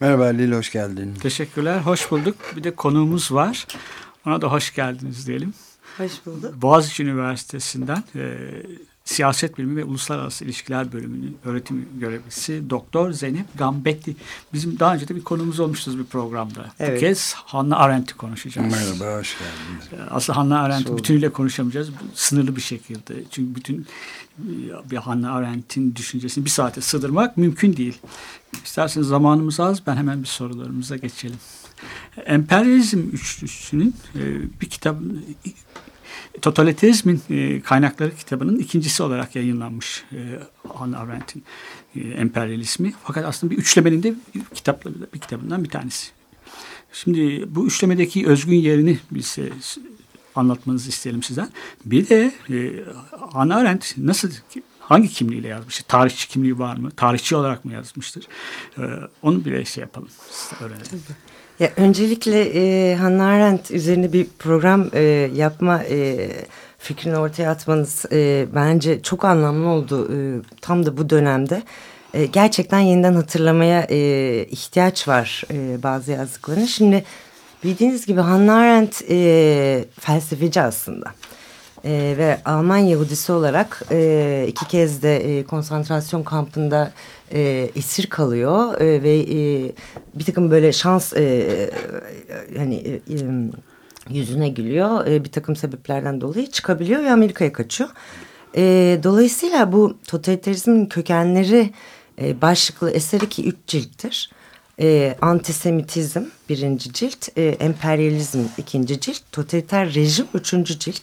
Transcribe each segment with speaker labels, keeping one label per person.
Speaker 1: Merhaba Lil, hoş geldin.
Speaker 2: Teşekkürler, hoş bulduk. Bir de konuğumuz var. Ona da hoş geldiniz diyelim.
Speaker 3: Hoş bulduk.
Speaker 2: Boğaziçi Üniversitesi'nden e, Siyaset Bilimi ve Uluslararası İlişkiler Bölümünün öğretim görevlisi Doktor Zeynep Gambetti. Bizim daha önce de bir konumuz olmuştu bir programda. Evet. Bu kez Hannah Arendt'i konuşacağız.
Speaker 1: Merhaba, hoş geldiniz.
Speaker 2: E, aslında Hannah Arendt'i bütünüyle konuşamayacağız. Sınırlı bir şekilde. Çünkü bütün bir Hannah Arendt'in düşüncesini bir saate sığdırmak mümkün değil. İsterseniz zamanımız az. Ben hemen bir sorularımıza geçelim. Emperyalizm üçlüsünün e, bir kitap Totalitarizmin e, Kaynakları kitabının ikincisi olarak yayınlanmış e, Hannah Arendt'in emperyalizmi. Fakat aslında bir üçlemenin de bir kitabından bir tanesi. Şimdi bu üçlemedeki özgün yerini biz anlatmanızı isteyelim sizden. Bir de e, Hannah Arendt nasıl hangi kimliğiyle yazmıştır? Tarihçi kimliği var mı? Tarihçi olarak mı yazmıştır? Ee, onu bile şey yapalım. Öğrenelim.
Speaker 3: Ya öncelikle e, Hannah Arendt üzerine bir program e, yapma e, fikrini ortaya atmanız e, bence çok anlamlı oldu. E, tam da bu dönemde. E, gerçekten yeniden hatırlamaya e, ihtiyaç var e, bazı yazdıklarını. Şimdi bildiğiniz gibi Hannah Arendt e, felsefeci aslında e, ve Alman Yahudisi olarak e, iki kez de e, konsantrasyon kampında e, esir kalıyor e, ve e, bir takım böyle şans e, hani e, e, yüzüne gülüyor e, bir takım sebeplerden dolayı çıkabiliyor ve Amerika'ya kaçıyor. E, dolayısıyla bu totalitarizmin kökenleri e, başlıklı eseri ki üç cilttir. E, antisemitizm birinci cilt, e, emperyalizm ikinci cilt, totaliter rejim üçüncü cilt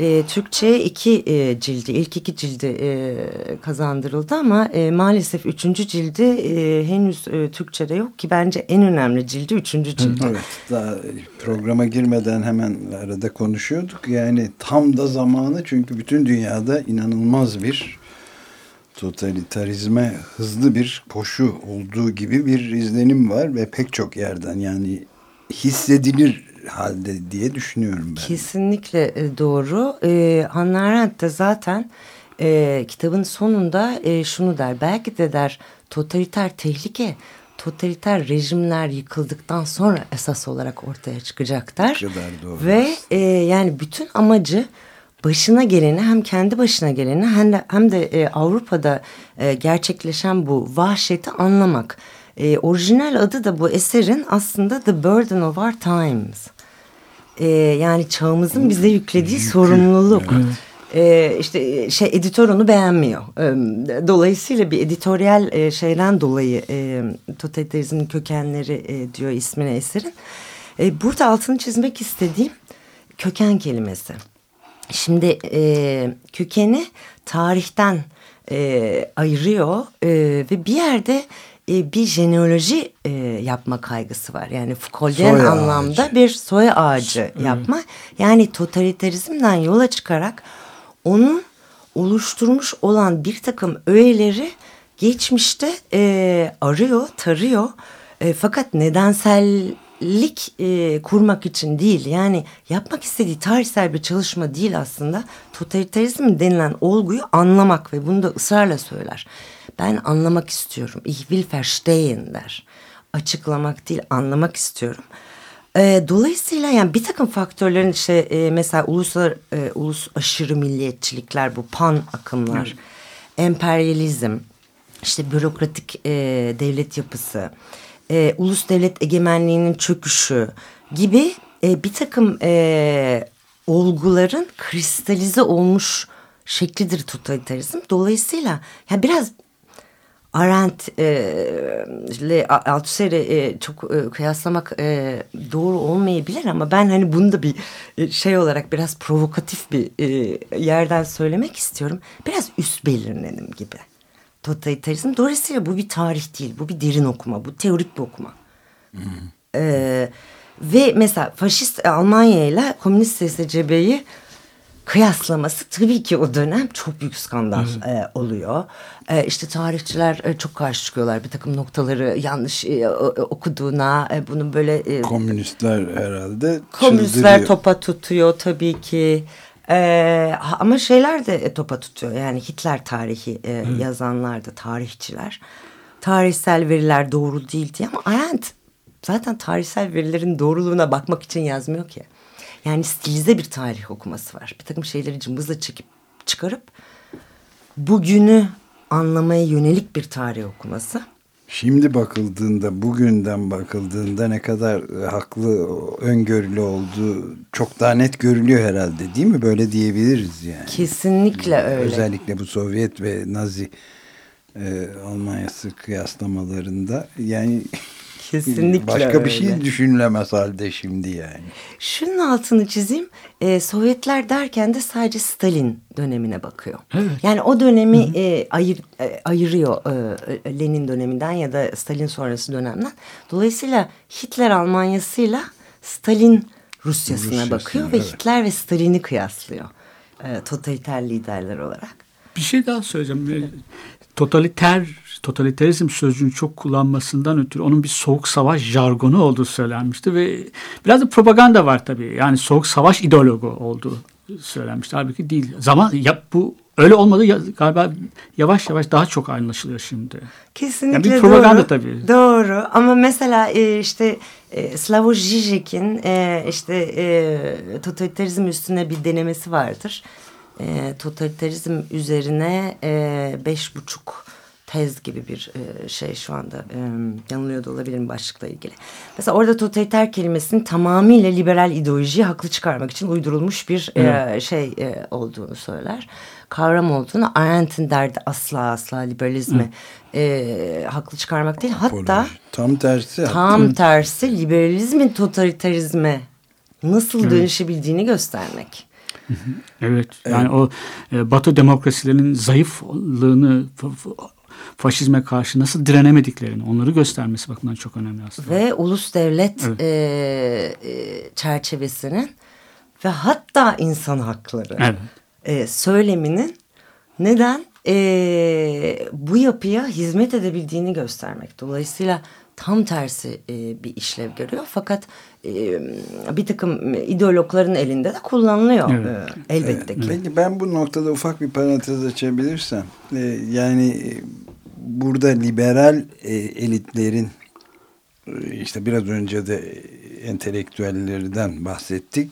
Speaker 3: e, Türkçe'ye iki e, cildi, ilk iki cildi e, kazandırıldı ama e, maalesef üçüncü cildi e, henüz e, Türkçe'de yok ki bence en önemli cildi üçüncü cilt.
Speaker 1: Evet, daha programa girmeden hemen arada konuşuyorduk. Yani tam da zamanı çünkü bütün dünyada inanılmaz bir totalitarizme hızlı bir koşu olduğu gibi bir izlenim var ve pek çok yerden yani hissedilir halde diye düşünüyorum ben.
Speaker 3: Kesinlikle e, doğru. Ee, Hannah Arendt de zaten e, kitabın sonunda e, şunu der. Belki de der totaliter tehlike totaliter rejimler yıkıldıktan sonra esas olarak ortaya çıkacaklar.
Speaker 1: doğru.
Speaker 3: Ve e, yani bütün amacı başına geleni hem kendi başına geleni hem de, hem de e, Avrupa'da e, gerçekleşen bu vahşeti anlamak. E, orijinal adı da bu eserin aslında The Burden of Our Times e, yani çağımızın bize yüklediği sorumluluk. Evet. Ee, işte şey editör onu beğenmiyor. Ee, dolayısıyla bir editoryal e, şeyden dolayı e, totalitarizmin kökenleri e, diyor ismine eserin. E, burada altını çizmek istediğim köken kelimesi. Şimdi e, kökeni tarihten e, ayırıyor e, ve bir yerde e, bir jeneoloji e, yapma kaygısı var. Yani Foucault'yen anlamda ağacı. bir soy ağacı hmm. yapma. Yani totalitarizmden yola çıkarak onun oluşturmuş olan bir takım öğeleri geçmişte e, arıyor, tarıyor. E, fakat nedensellik e, kurmak için değil. Yani yapmak istediği tarihsel bir çalışma değil aslında. Totalitarizm denilen olguyu anlamak ve bunu da ısrarla söyler. Ben anlamak istiyorum. Ich will verstehen der. Açıklamak değil anlamak istiyorum. E, dolayısıyla yani bir takım faktörlerin işte e, mesela uluslar, e, ulus aşırı milliyetçilikler bu pan akımlar, evet. emperyalizm, işte bürokratik e, devlet yapısı, e, ulus devlet egemenliğinin çöküşü gibi e, bir takım e, olguların kristalize olmuş şeklidir totalitarizm. Dolayısıyla yani biraz Arendt ile Althusser'i e, çok e, kıyaslamak e, doğru olmayabilir ama ben hani bunu da bir e, şey olarak biraz provokatif bir e, yerden söylemek istiyorum. Biraz üst belirlenim gibi totalitarizm. Dolayısıyla bu bir tarih değil. Bu bir derin okuma. Bu teorik bir okuma. Hmm. Ee, ve mesela faşist Almanya ile komünist SCB'yi kıyaslaması tabii ki o dönem çok büyük skandal e, oluyor. E, işte tarihçiler e, çok karşı çıkıyorlar bir takım noktaları yanlış e, okuduğuna. E, bunun böyle... E,
Speaker 1: komünistler herhalde
Speaker 3: Komünistler topa tutuyor tabii ki. Ee, ama şeyler de topa tutuyor. Yani Hitler tarihi e, yazanlar da tarihçiler. Tarihsel veriler doğru değil diye ama Arendt zaten tarihsel verilerin doğruluğuna bakmak için yazmıyor ki. Yani stilize bir tarih okuması var. Bir takım şeyleri cımbızla çekip çıkarıp bugünü anlamaya yönelik bir tarih okuması.
Speaker 1: Şimdi bakıldığında, bugünden bakıldığında ne kadar haklı, öngörülü olduğu çok daha net görülüyor herhalde değil mi? Böyle diyebiliriz yani.
Speaker 3: Kesinlikle öyle.
Speaker 1: Özellikle bu Sovyet ve Nazi e, Almanyası kıyaslamalarında yani
Speaker 3: Kesinlikle
Speaker 1: Başka
Speaker 3: öyle.
Speaker 1: bir şey düşünülemez halde şimdi yani.
Speaker 3: Şunun altını çizeyim. Ee, Sovyetler derken de sadece Stalin dönemine bakıyor.
Speaker 2: Evet.
Speaker 3: Yani o dönemi E, ayır, e, ayırıyor e, Lenin döneminden ya da Stalin sonrası dönemden. Dolayısıyla Hitler Almanyası'yla Stalin Rusyasına
Speaker 1: Rusyasına,
Speaker 3: bakıyor ve
Speaker 1: evet.
Speaker 3: Hitler ve Stalin'i kıyaslıyor. E, totaliter liderler olarak.
Speaker 2: Bir şey daha söyleyeceğim. Ee, Totaliter, totaliterizm sözcüğünü çok kullanmasından ötürü onun bir soğuk savaş jargonu olduğu söylenmişti ve biraz da propaganda var tabii. Yani soğuk savaş ideologu olduğu söylenmişti. Halbuki değil. Zaman ya, bu öyle olmadı ya, galiba yavaş yavaş daha çok anlaşılıyor şimdi.
Speaker 3: Kesinlikle
Speaker 2: Yani bir propaganda
Speaker 3: doğru.
Speaker 2: tabii.
Speaker 3: Doğru ama mesela e, işte e, Slavoj Žižek'in e, işte totalitarizm üstüne bir denemesi vardır. Totalitarizm üzerine beş buçuk tez gibi bir e, şey şu anda e, yanılıyor da olabilirim başlıkla ilgili. Mesela orada totaliter kelimesinin tamamıyla liberal ideolojiyi haklı çıkarmak için uydurulmuş bir e, şey e, olduğunu söyler. Kavram olduğunu Arendt'in derdi asla asla liberalizmi e, haklı çıkarmak değil. Hatta.
Speaker 1: Tam tersi.
Speaker 3: tam tersi liberalizmin totalitarizme nasıl dönüşebildiğini göstermek.
Speaker 2: Evet. Yani o e, Batı demokrasilerinin zayıflığını faşizme karşı nasıl direnemediklerini onları göstermesi bakımından çok önemli aslında.
Speaker 3: Ve ulus devlet
Speaker 2: Evet.
Speaker 3: e, e, çerçevesinin ve hatta insan hakları
Speaker 2: Evet.
Speaker 3: e, söyleminin neden e, bu yapıya hizmet edebildiğini göstermek. Dolayısıyla tam tersi e, bir işlev görüyor. Fakat e, bir takım ideologların elinde de kullanılıyor
Speaker 2: Evet.
Speaker 3: e, elbette ki.
Speaker 1: Peki ben bu noktada ufak bir parantez açabilirsem. e, yani e, burada liberal e, elitlerin e, işte biraz önce de entelektüellerden bahsettik.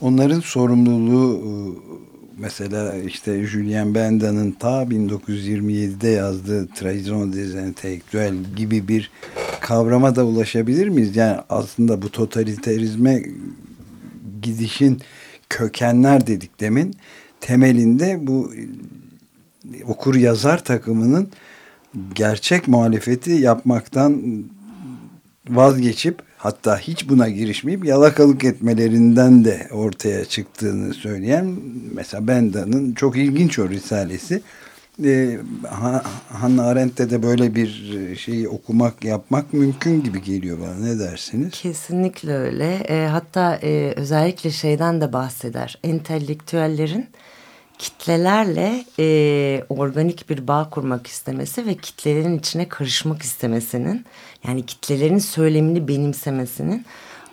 Speaker 1: Onların sorumluluğu e, mesela işte Julien Benda'nın ta 1927'de yazdığı Trahison des Intellectuels gibi bir kavrama da ulaşabilir miyiz? Yani aslında bu totaliterizme gidişin kökenler dedik demin temelinde bu okur yazar takımının gerçek muhalefeti yapmaktan vazgeçip hatta hiç buna girişmeyip yalakalık etmelerinden de ortaya çıktığını söyleyen mesela Benda'nın çok ilginç o risalesi. Ee, Ha- Hannah Arendt'te de böyle bir şeyi okumak yapmak mümkün gibi geliyor bana ne dersiniz?
Speaker 3: Kesinlikle öyle. E, hatta e, özellikle şeyden de bahseder. Entelektüellerin kitlelerle e, organik bir bağ kurmak istemesi ve kitlelerin içine karışmak istemesinin yani kitlelerin söylemini benimsemesinin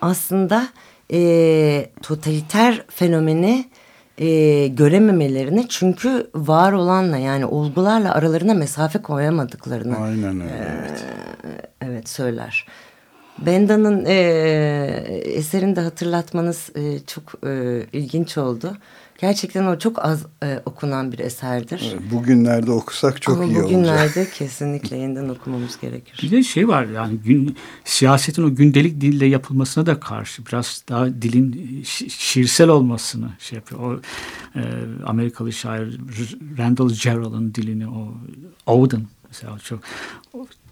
Speaker 3: aslında e, totaliter fenomeni e, görememelerini çünkü var olanla yani olgularla aralarına mesafe koyamadıklarını
Speaker 1: Aynen öyle. evet.
Speaker 3: evet söyler. Benda'nın e, eserini de hatırlatmanız e, çok e, ilginç oldu. Gerçekten o çok az e, okunan bir eserdir.
Speaker 1: Bugünlerde okusak çok
Speaker 3: Ama
Speaker 1: iyi olacak.
Speaker 3: bugünlerde kesinlikle yeniden okumamız gerekir.
Speaker 2: Bir de şey var yani gün, siyasetin o gündelik dille yapılmasına da karşı biraz daha dilin şi- şiirsel olmasını şey yapıyor. O e, Amerikalı şair Randall Jarrell'ın dilini o Auden mesela çok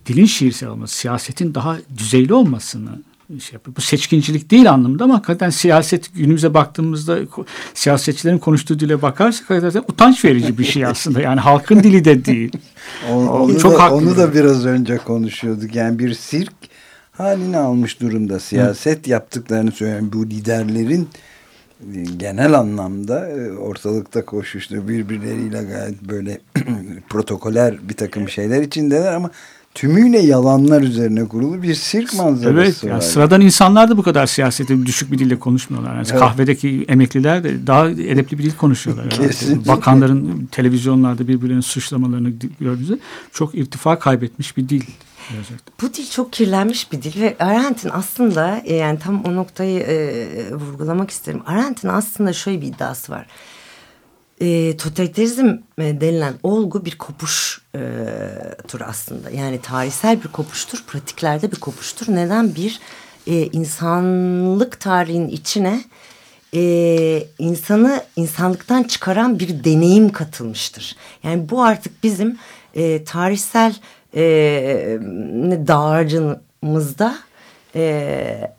Speaker 2: dilin şiirsel olması, siyasetin daha düzeyli olmasını şey yapıyor. Bu seçkincilik değil anlamında ama hakikaten siyaset günümüze baktığımızda siyasetçilerin konuştuğu dile bakarsak hakikaten utanç verici bir şey aslında. Yani halkın dili de değil.
Speaker 1: onu, onu, çok da, onu da biraz önce konuşuyorduk. Yani bir sirk halini almış durumda. Siyaset Hı. yaptıklarını söyleyen bu liderlerin genel anlamda e, ortalıkta koşuştu birbirleriyle gayet böyle protokoler bir takım şeyler içindeler ama tümüyle yalanlar üzerine kurulu bir sirk manzarası evet, var.
Speaker 2: Yani sıradan insanlar da bu kadar siyasete düşük bir dille konuşmuyorlar. Yani evet. Kahvedeki emekliler de daha edepli bir dil konuşuyorlar. Kesinlikle. Bakanların televizyonlarda birbirlerinin suçlamalarını gördüğünüzde çok irtifa kaybetmiş bir dil.
Speaker 3: Gerçekten. Bu dil çok kirlenmiş bir dil ve Arendt'in aslında yani tam o noktayı e, vurgulamak isterim. Arendt'in aslında şöyle bir iddiası var. E, totalitarizm e, denilen olgu bir kopuş e, tur aslında. Yani tarihsel bir kopuştur, pratiklerde bir kopuştur. Neden? Bir e, insanlık tarihin içine e, insanı insanlıktan çıkaran bir deneyim katılmıştır. Yani bu artık bizim e, tarihsel e, dağarcığımızda e,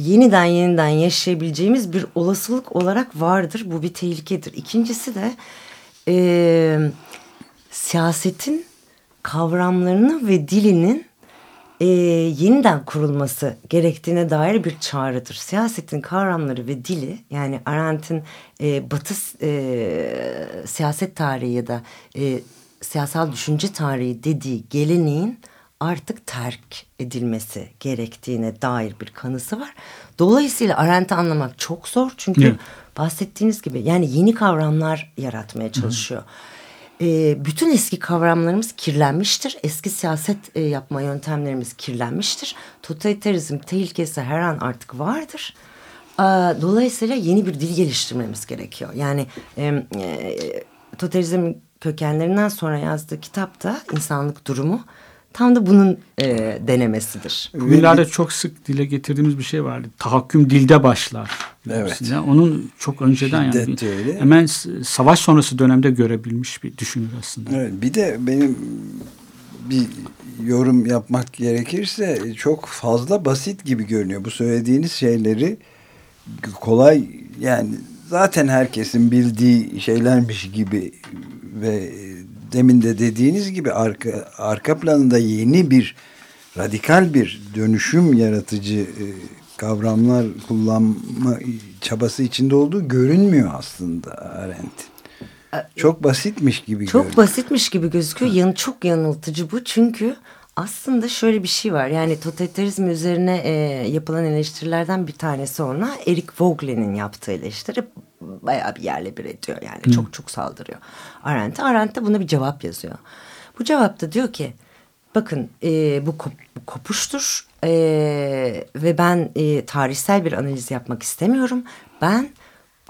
Speaker 3: yeniden yeniden yaşayabileceğimiz bir olasılık olarak vardır. Bu bir tehlikedir. İkincisi de e, siyasetin kavramlarını ve dilinin e, yeniden kurulması gerektiğine dair bir çağrıdır. Siyasetin kavramları ve dili yani Arendt'in e, Batı e, siyaset tarihi ya da e, siyasal düşünce tarihi dediği geleneğin artık terk edilmesi gerektiğine dair bir kanısı var. Dolayısıyla Arendt'i anlamak çok zor çünkü evet. bahsettiğiniz gibi yani yeni kavramlar yaratmaya çalışıyor. Hı. E, bütün eski kavramlarımız kirlenmiştir. Eski siyaset e, yapma yöntemlerimiz kirlenmiştir. Totalitarizm tehlikesi her an artık vardır. E, dolayısıyla yeni bir dil geliştirmemiz gerekiyor. Yani e, e, totalitarizm kökenlerinden sonra yazdığı kitapta insanlık durumu tam da bunun e, denemesidir.
Speaker 2: Bugünlerde çok sık dile getirdiğimiz bir şey vardı. Tahakküm dilde başlar. Evet. Onun çok önceden Şiddet yani öyle. hemen savaş sonrası dönemde görebilmiş bir düşünür aslında.
Speaker 1: Evet, bir de benim bir yorum yapmak gerekirse çok fazla basit gibi görünüyor. Bu söylediğiniz şeyleri kolay yani zaten herkesin bildiği şeylermiş gibi ve demin de dediğiniz gibi arka, arka planında yeni bir radikal bir dönüşüm yaratıcı e, kavramlar kullanma çabası içinde olduğu görünmüyor aslında Arendt. Çok basitmiş gibi
Speaker 3: Çok görünüyor. basitmiş gibi gözüküyor. Yan, çok yanıltıcı bu çünkü aslında şöyle bir şey var. Yani totalitarizm üzerine e, yapılan eleştirilerden bir tanesi ona Eric Vogle'nin yaptığı eleştiri bayağı bir yerle bir ediyor. Yani Hı. çok çok saldırıyor. Arendt'e. Arendt de buna bir cevap yazıyor. Bu cevapta diyor ki bakın e, bu, kop, bu kopuştur e, ve ben e, tarihsel bir analiz yapmak istemiyorum. Ben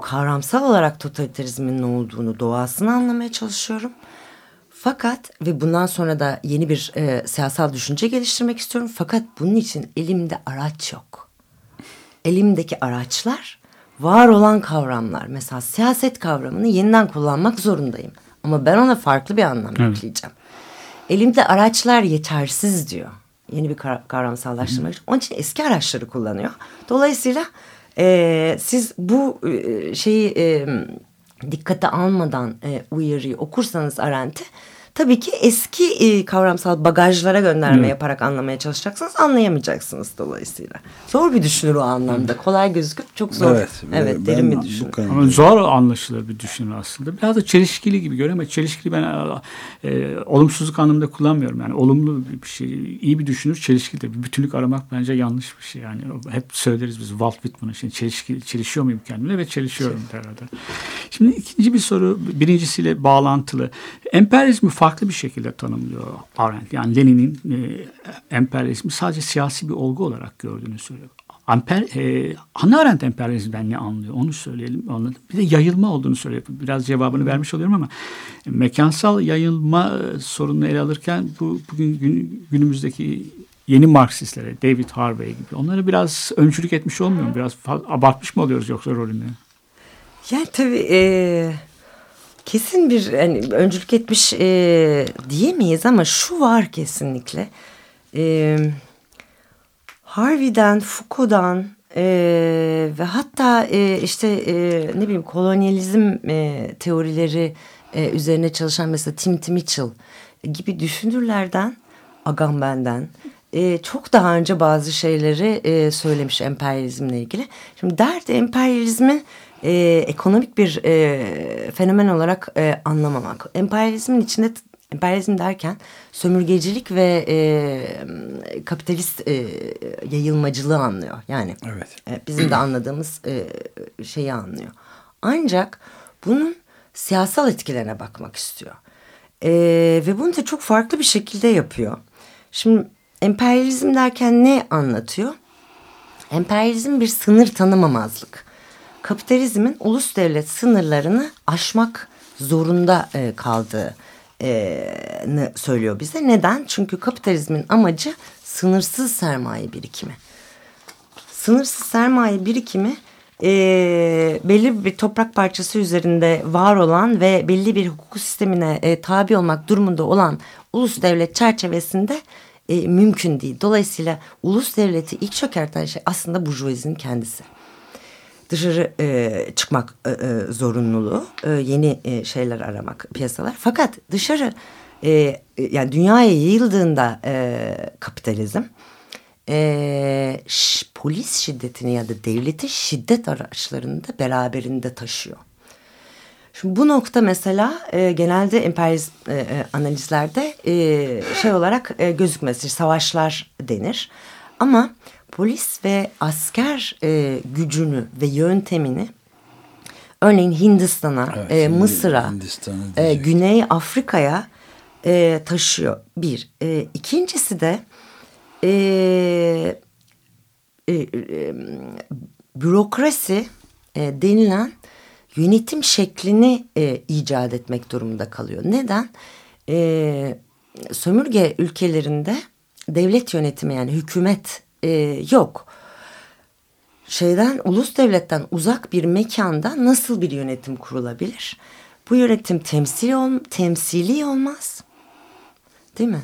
Speaker 3: kavramsal olarak totalitarizmin ne olduğunu, doğasını anlamaya çalışıyorum. Fakat ve bundan sonra da yeni bir e, siyasal düşünce geliştirmek istiyorum. Fakat bunun için elimde araç yok. Elimdeki araçlar var olan kavramlar. Mesela siyaset kavramını yeniden kullanmak zorundayım. Ama ben ona farklı bir anlam evet. yükleyeceğim. Elimde araçlar yetersiz diyor. Yeni bir kavramsallaştırmak için. Onun için eski araçları kullanıyor. Dolayısıyla e, siz bu e, şeyi e, dikkate almadan e, uyarıyı okursanız Arendt'i tabii ki eski e, kavramsal bagajlara gönderme evet. yaparak anlamaya çalışacaksınız anlayamayacaksınız dolayısıyla. Zor bir düşünür o anlamda. Kolay gözüküp çok zor. Evet, evet derin bir düşünür.
Speaker 2: Ama zor anlaşılır bir düşünür aslında. Biraz da çelişkili gibi görüyorum ama çelişkili ben e, olumsuzluk anlamında kullanmıyorum. Yani olumlu bir şey, iyi bir düşünür çelişkili de bir bütünlük aramak bence yanlış bir şey. Yani hep söyleriz biz Walt Whitman'ın şimdi çelişki, çelişiyor muyum kendimle ve çelişiyorum herhalde. Şimdi ikinci bir soru birincisiyle bağlantılı. Emperyalizmi farklı bir şekilde tanımlıyor Arendt. Yani Lenin'in e, emperyalizmi sadece siyasi bir olgu olarak gördüğünü söylüyor. Amper, e, Hannah Arendt emperyalizmden ne anlıyor onu söyleyelim. Anladım. Bir de yayılma olduğunu söylüyor. Biraz cevabını vermiş oluyorum ama mekansal yayılma e, sorununu ele alırken bu bugün gün, günümüzdeki yeni Marksistlere, David Harvey gibi onları biraz öncülük etmiş olmuyor mu? Biraz abartmış mı oluyoruz yoksa rolünü?
Speaker 3: Yani tabii e, kesin bir yani öncülük etmiş e, diyemeyiz ama şu var kesinlikle. E, Harvey'den, Foucault'dan e, ve hatta e, işte e, ne bileyim kolonyalizm e, teorileri e, üzerine çalışan mesela Timothy Mitchell gibi düşünürlerden Agamben'den e, çok daha önce bazı şeyleri e, söylemiş emperyalizmle ilgili. Şimdi derdi emperyalizmi e, ekonomik bir e, fenomen olarak e, anlamamak. Emperyalizmin içinde emperyalizm derken sömürgecilik ve e, kapitalist e, yayılmacılığı anlıyor. Yani
Speaker 1: evet.
Speaker 3: e, bizim de anladığımız e, şeyi anlıyor. Ancak bunun siyasal etkilerine bakmak istiyor. E, ve bunu da çok farklı bir şekilde yapıyor. Şimdi emperyalizm derken ne anlatıyor? Emperyalizm bir sınır tanımamazlık. Kapitalizmin ulus devlet sınırlarını aşmak zorunda e, kaldığı e, söylüyor bize. Neden? Çünkü kapitalizmin amacı sınırsız sermaye birikimi. Sınırsız sermaye birikimi e, belli bir toprak parçası üzerinde var olan ve belli bir hukuk sistemine e, tabi olmak durumunda olan ulus devlet çerçevesinde e, mümkün değil. Dolayısıyla ulus devleti ilk çökerten şey aslında burjuvazinin kendisi. Dışarı e, çıkmak e, e, zorunluluğu, e, yeni e, şeyler aramak, piyasalar. Fakat dışarı e, yani dünyaya yayıldığında e, kapitalizm e, polis şiddetini ya da devletin şiddet araçlarını da beraberinde taşıyor. Şimdi bu nokta mesela e, genelde emperyalizm e, e, analizlerde e, şey olarak e, gözükmez. Savaşlar denir. Ama polis ve asker e, gücünü ve yöntemini örneğin Hindistan'a, evet, e, Mısır'a, e, Güney Afrika'ya e, taşıyor. Bir. E, ikincisi de e, e, e, bürokrasi e, denilen yönetim şeklini e, icat etmek durumunda kalıyor. Neden? E, sömürge ülkelerinde devlet yönetimi yani hükümet e, yok. Şeyden ulus devletten uzak bir mekanda nasıl bir yönetim kurulabilir? Bu yönetim temsili, ol, temsili olmaz. Değil mi?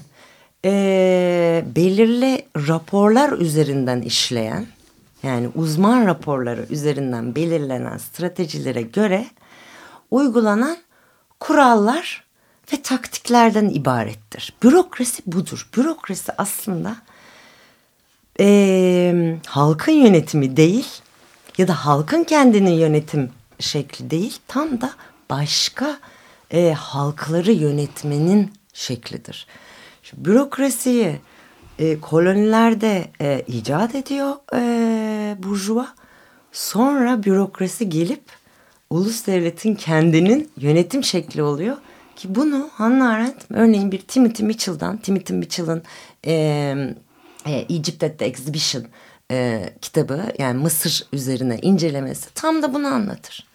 Speaker 3: E, belirli raporlar üzerinden işleyen yani uzman raporları üzerinden belirlenen stratejilere göre uygulanan kurallar ve taktiklerden ibarettir. Bürokrasi budur. Bürokrasi aslında e, halkın yönetimi değil ya da halkın kendinin yönetim şekli değil tam da başka e, halkları yönetmenin şeklidir. Şu bürokrasiyi e, kolonilerde e, icat ediyor e, burjuva. Sonra bürokrasi gelip ulus devletin kendinin yönetim şekli oluyor. Ki bunu Hannah Arendt örneğin bir Timothy Mitchell'dan, Timothy Mitchell'ın e, e, Egypt at the Exhibition e, kitabı yani Mısır üzerine incelemesi tam da bunu anlatır.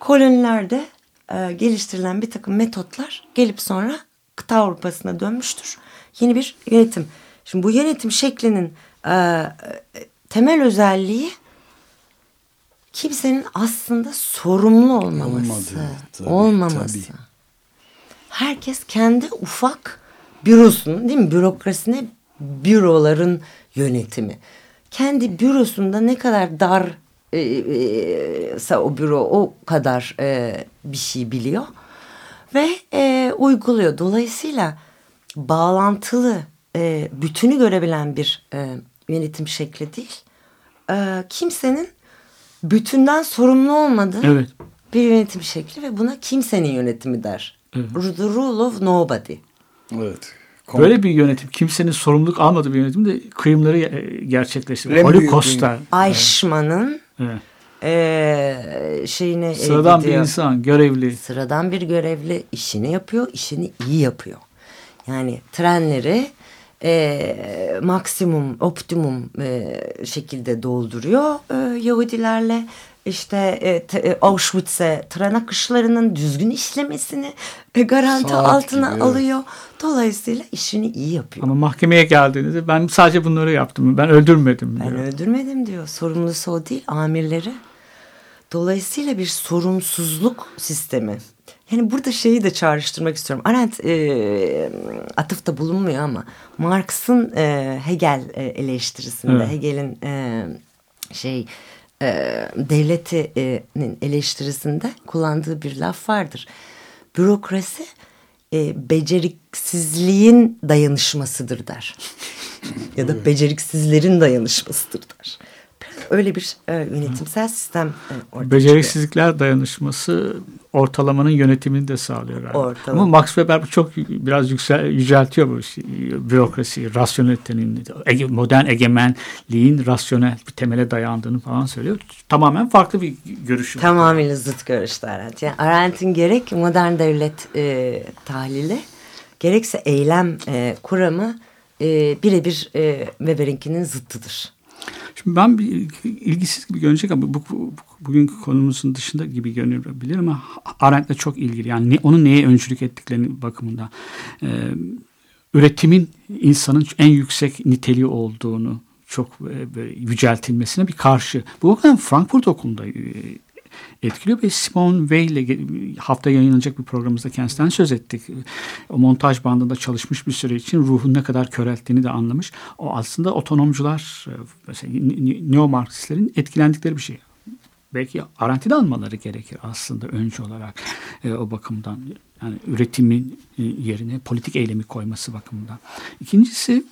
Speaker 3: Kolonilerde e, geliştirilen bir takım metotlar gelip sonra kıta Avrupa'sına dönmüştür yeni bir yönetim. Şimdi bu yönetim şeklinin e, temel özelliği kimsenin aslında sorumlu olmaması, Olmadı, tabii, olmaması. Tabii. Herkes kendi ufak bürosunun değil mi bürokrasine büroların yönetimi. Kendi bürosunda ne kadar dar e, e, o büro o kadar e, bir şey biliyor ve e, uyguluyor. Dolayısıyla bağlantılı e, bütünü görebilen bir e, yönetim şekli değil. E, kimsenin bütünden sorumlu olmadığı evet. bir yönetim şekli ve buna kimsenin yönetimi der. Evet. The rule of nobody.
Speaker 1: Evet.
Speaker 2: Kom Böyle bir yönetim, kimsenin sorumluluk almadığı bir yönetim de kıyımları e, gerçekleştiriyor. Holocaust'ta.
Speaker 3: Ayşman'ın evet. e, şeyine
Speaker 2: Sıradan gidiyor. bir insan, görevli.
Speaker 3: Sıradan bir görevli işini yapıyor, işini iyi yapıyor. Yani trenleri e, maksimum, optimum e, şekilde dolduruyor e, Yahudilerle. İşte e, te, e, Auschwitz'e tren akışlarının düzgün işlemesini e, garanti Saat altına gibi, alıyor. Dolayısıyla işini iyi yapıyor.
Speaker 2: Ama mahkemeye geldiğinizde ben sadece bunları yaptım. Ben öldürmedim diyor.
Speaker 3: Ben öldürmedim diyor. Sorumlusu o değil, amirleri. Dolayısıyla bir sorumsuzluk sistemi. Yani burada şeyi de çağrıştırmak istiyorum. Arendt e, atıfta bulunmuyor ama Marx'ın e, Hegel e, eleştirisinde, evet. Hegel'in e, şey e, devletinin eleştirisinde kullandığı bir laf vardır. Bürokrasi e, beceriksizliğin dayanışmasıdır der. ya da beceriksizlerin dayanışmasıdır der. Öyle bir e, yönetimsel sistem e,
Speaker 2: ortaya Beceriksizlikler dayanışması ortalamanın yönetimini de sağlıyor. Yani. Ortalama. Ama Max Weber çok biraz yüksel, yüceltiyor bu bürokrasiyi, rasyonelitenin, modern egemenliğin rasyonel bir temele dayandığını falan söylüyor. Tamamen farklı bir görüş.
Speaker 3: Tamamıyla zıt görüşler. Arendt. Yani Arendt'in gerek modern devlet e, tahlili, gerekse eylem e, kuramı e, birebir e, Weber'inkinin zıttıdır.
Speaker 2: Şimdi ben bir ilgisiz gibi görünecek ama bu, bu, bugünkü konumuzun dışında gibi görünebilir ama Arendt'le çok ilgili. Yani ne, onun neye öncülük ettiklerini bakımında. Ee, üretimin insanın en yüksek niteliği olduğunu çok e, yüceltilmesine bir karşı. Bu bakımdan Frankfurt Okulu'nda etkiliyor ve Simon Weil ile hafta yayınlanacak bir programımızda kendisinden söz ettik. O montaj bandında çalışmış bir süre için ruhun ne kadar körelttiğini de anlamış. O aslında otonomcular, e, mesela neo-Marksistlerin etkilendikleri bir şey belki Arendt'i de almaları gerekir aslında önce olarak e, o bakımdan. Yani üretimin e, yerine politik eylemi koyması bakımından. İkincisi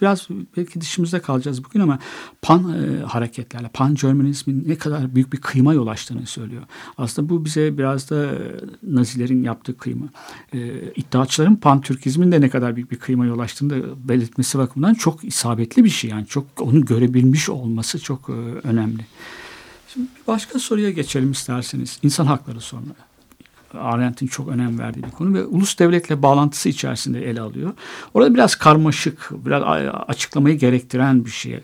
Speaker 2: biraz belki dışımızda kalacağız bugün ama pan e, hareketlerle, pan Germanizmin ne kadar büyük bir kıyma yol açtığını söylüyor. Aslında bu bize biraz da Nazilerin yaptığı kıyma. E, iddiaçıların pan Türkizmin de ne kadar büyük bir kıyma yol açtığını da belirtmesi bakımından çok isabetli bir şey. Yani çok onu görebilmiş olması çok e, önemli. Şimdi bir başka soruya geçelim isterseniz. İnsan hakları sorunu. Arendt'in çok önem verdiği bir konu ve ulus devletle bağlantısı içerisinde ele alıyor. Orada biraz karmaşık, biraz açıklamayı gerektiren bir şey.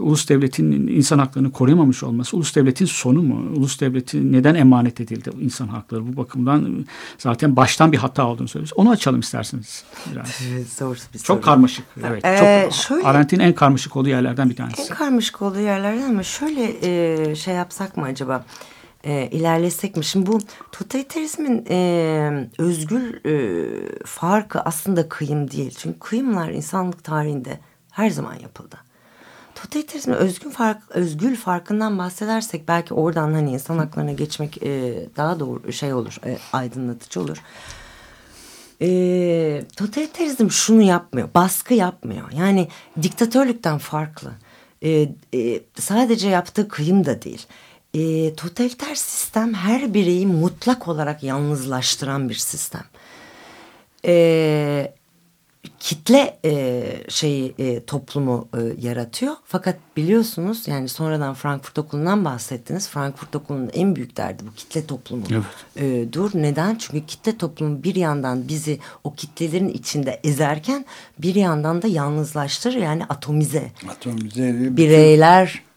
Speaker 2: Ulus devletin insan haklarını koruyamamış olması, ulus devletin sonu mu? Ulus devleti neden emanet edildi insan hakları? Bu bakımdan zaten baştan bir hata olduğunu söylüyoruz. Onu açalım isterseniz. Biraz.
Speaker 3: Zor bir
Speaker 2: çok soru. karmaşık. Evet. Ee, çok, Arendt'in en karmaşık olduğu yerlerden bir tanesi.
Speaker 3: En karmaşık olduğu yerlerden ama şöyle e, şey yapsak mı acaba? E, ilerlesek mi? Şimdi bu totalitarizmin e, özgül e, farkı aslında kıyım değil. Çünkü kıyımlar insanlık tarihinde her zaman yapıldı. Totalitarizmin özgün fark, özgül farkından bahsedersek belki oradan hani insan haklarına geçmek e, daha doğru şey olur, e, aydınlatıcı olur. E, totalitarizm şunu yapmıyor, baskı yapmıyor. Yani diktatörlükten farklı. E, e, sadece yaptığı kıyım da değil e, totaliter sistem her bireyi mutlak olarak yalnızlaştıran bir sistem. E, kitle e, şeyi e, toplumu e, yaratıyor. Fakat biliyorsunuz yani sonradan Frankfurt Okulu'ndan bahsettiniz. Frankfurt Okulu'nun en büyük derdi bu kitle toplumu. Evet. E, dur neden? Çünkü kitle toplumu bir yandan bizi o kitlelerin içinde ezerken bir yandan da yalnızlaştırır yani atomize. Atomize. Bireyler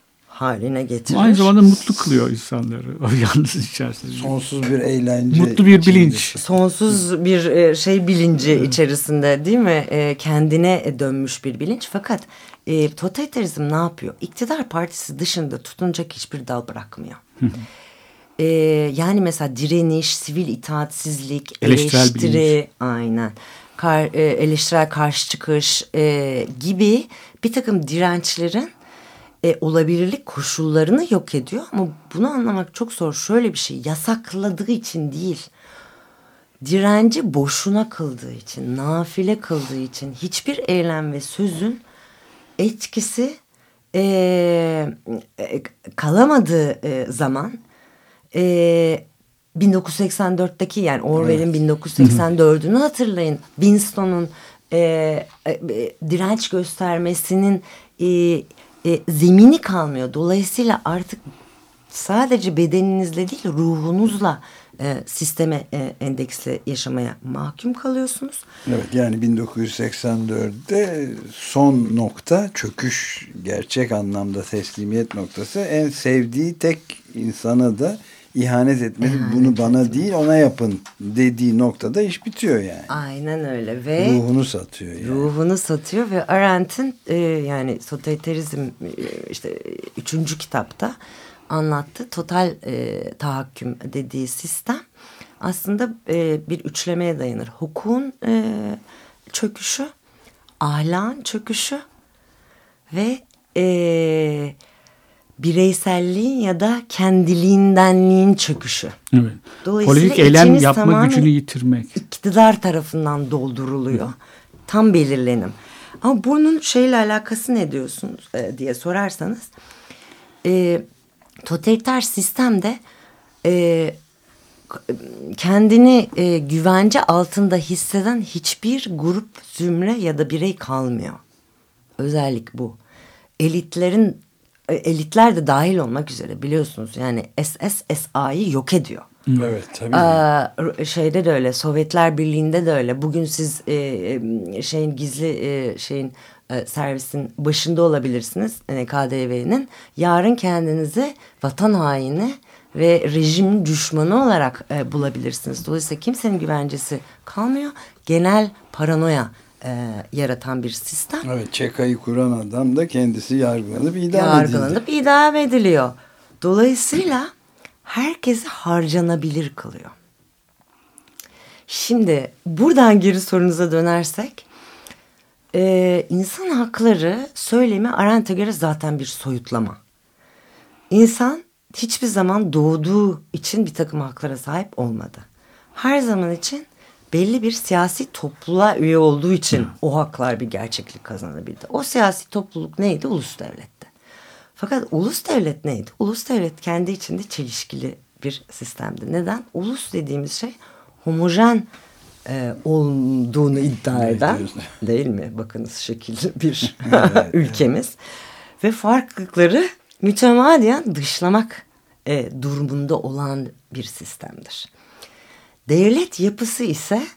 Speaker 3: haline getirir.
Speaker 2: Aynı zamanda mutlu kılıyor insanları o yalnız içerisinde.
Speaker 1: Sonsuz bir eğlence.
Speaker 2: Mutlu bir bilinç.
Speaker 3: Sonsuz bir e, şey bilinci içerisinde değil mi? E, kendine dönmüş bir bilinç. Fakat e, totalitarizm ne yapıyor? İktidar partisi dışında tutunacak hiçbir dal bırakmıyor. e, yani mesela direniş, sivil itaatsizlik, eleştiri, bilinç. aynen. Kar, e, eleştirel karşı çıkış e, gibi bir takım dirençlerin e, olabilirlik koşullarını yok ediyor. Ama bunu anlamak çok zor. Şöyle bir şey yasakladığı için değil. Direnci boşuna kıldığı için, nafile kıldığı için hiçbir eylem ve sözün etkisi e, e, kalamadığı e, zaman e, 1984'teki yani Orwell'in evet. 1984'ünü hatırlayın. Winston'un e, e, direnç göstermesinin e, e, zemini kalmıyor. Dolayısıyla artık sadece bedeninizle değil ruhunuzla e, sisteme e, endeksle yaşamaya mahkum kalıyorsunuz.
Speaker 1: Evet yani 1984'te son nokta çöküş gerçek anlamda teslimiyet noktası en sevdiği tek insana da ihanet etmedi. İhanet Bunu bana etmedi. değil ona yapın dediği noktada iş bitiyor yani.
Speaker 3: Aynen öyle ve
Speaker 1: ruhunu satıyor yani.
Speaker 3: Ruhunu satıyor ve Arendt'in e, yani totaliterizm e, işte üçüncü kitapta anlattı. Total e, tahakküm dediği sistem aslında e, bir üçlemeye dayanır. Hukukun e, çöküşü, ahlakın çöküşü ve e, bireyselliğin ya da kendiliğindenliğin çöküşü.
Speaker 2: Evet.
Speaker 3: Dolayısıyla
Speaker 2: Politik eylem yapma gücünü yitirmek.
Speaker 3: iktidar tarafından dolduruluyor. Tam belirlenim. Ama bunun şeyle alakası ne diyorsunuz e, diye sorarsanız e, totaliter sistemde e, kendini e, güvence altında hisseden hiçbir grup, zümre ya da birey kalmıyor. Özellik bu. Elitlerin elitler de dahil olmak üzere biliyorsunuz yani SS SA'yı yok ediyor.
Speaker 1: Evet tabii.
Speaker 3: Ee, şeyde de öyle Sovyetler Birliği'nde de öyle bugün siz e, e, şeyin gizli e, şeyin e, servisin başında olabilirsiniz e, KDV'nin yarın kendinizi vatan haini ve rejim düşmanı olarak e, bulabilirsiniz. Dolayısıyla kimsenin güvencesi kalmıyor. Genel paranoya e, yaratan bir sistem.
Speaker 1: Evet ÇK'yı kuran adam da kendisi yargılanıp idam
Speaker 3: Yargılanıp
Speaker 1: edildi.
Speaker 3: idam ediliyor. Dolayısıyla herkesi harcanabilir kılıyor. Şimdi buradan geri sorunuza dönersek e, insan hakları söylemi Arendt'e göre zaten bir soyutlama. İnsan hiçbir zaman doğduğu için bir takım haklara sahip olmadı. Her zaman için belli bir siyasi topluluğa üye olduğu için o haklar bir gerçeklik kazanabildi. O siyasi topluluk neydi? Ulus devletti. Fakat ulus devlet neydi? Ulus devlet kendi içinde çelişkili bir sistemdi. Neden? Ulus dediğimiz şey homojen e, olduğunu iddia eden değil mi? Bakınız şekilli bir ülkemiz. Ve farklılıkları mütemadiyen dışlamak e, durumunda olan bir sistemdir. Devlet yapısı ise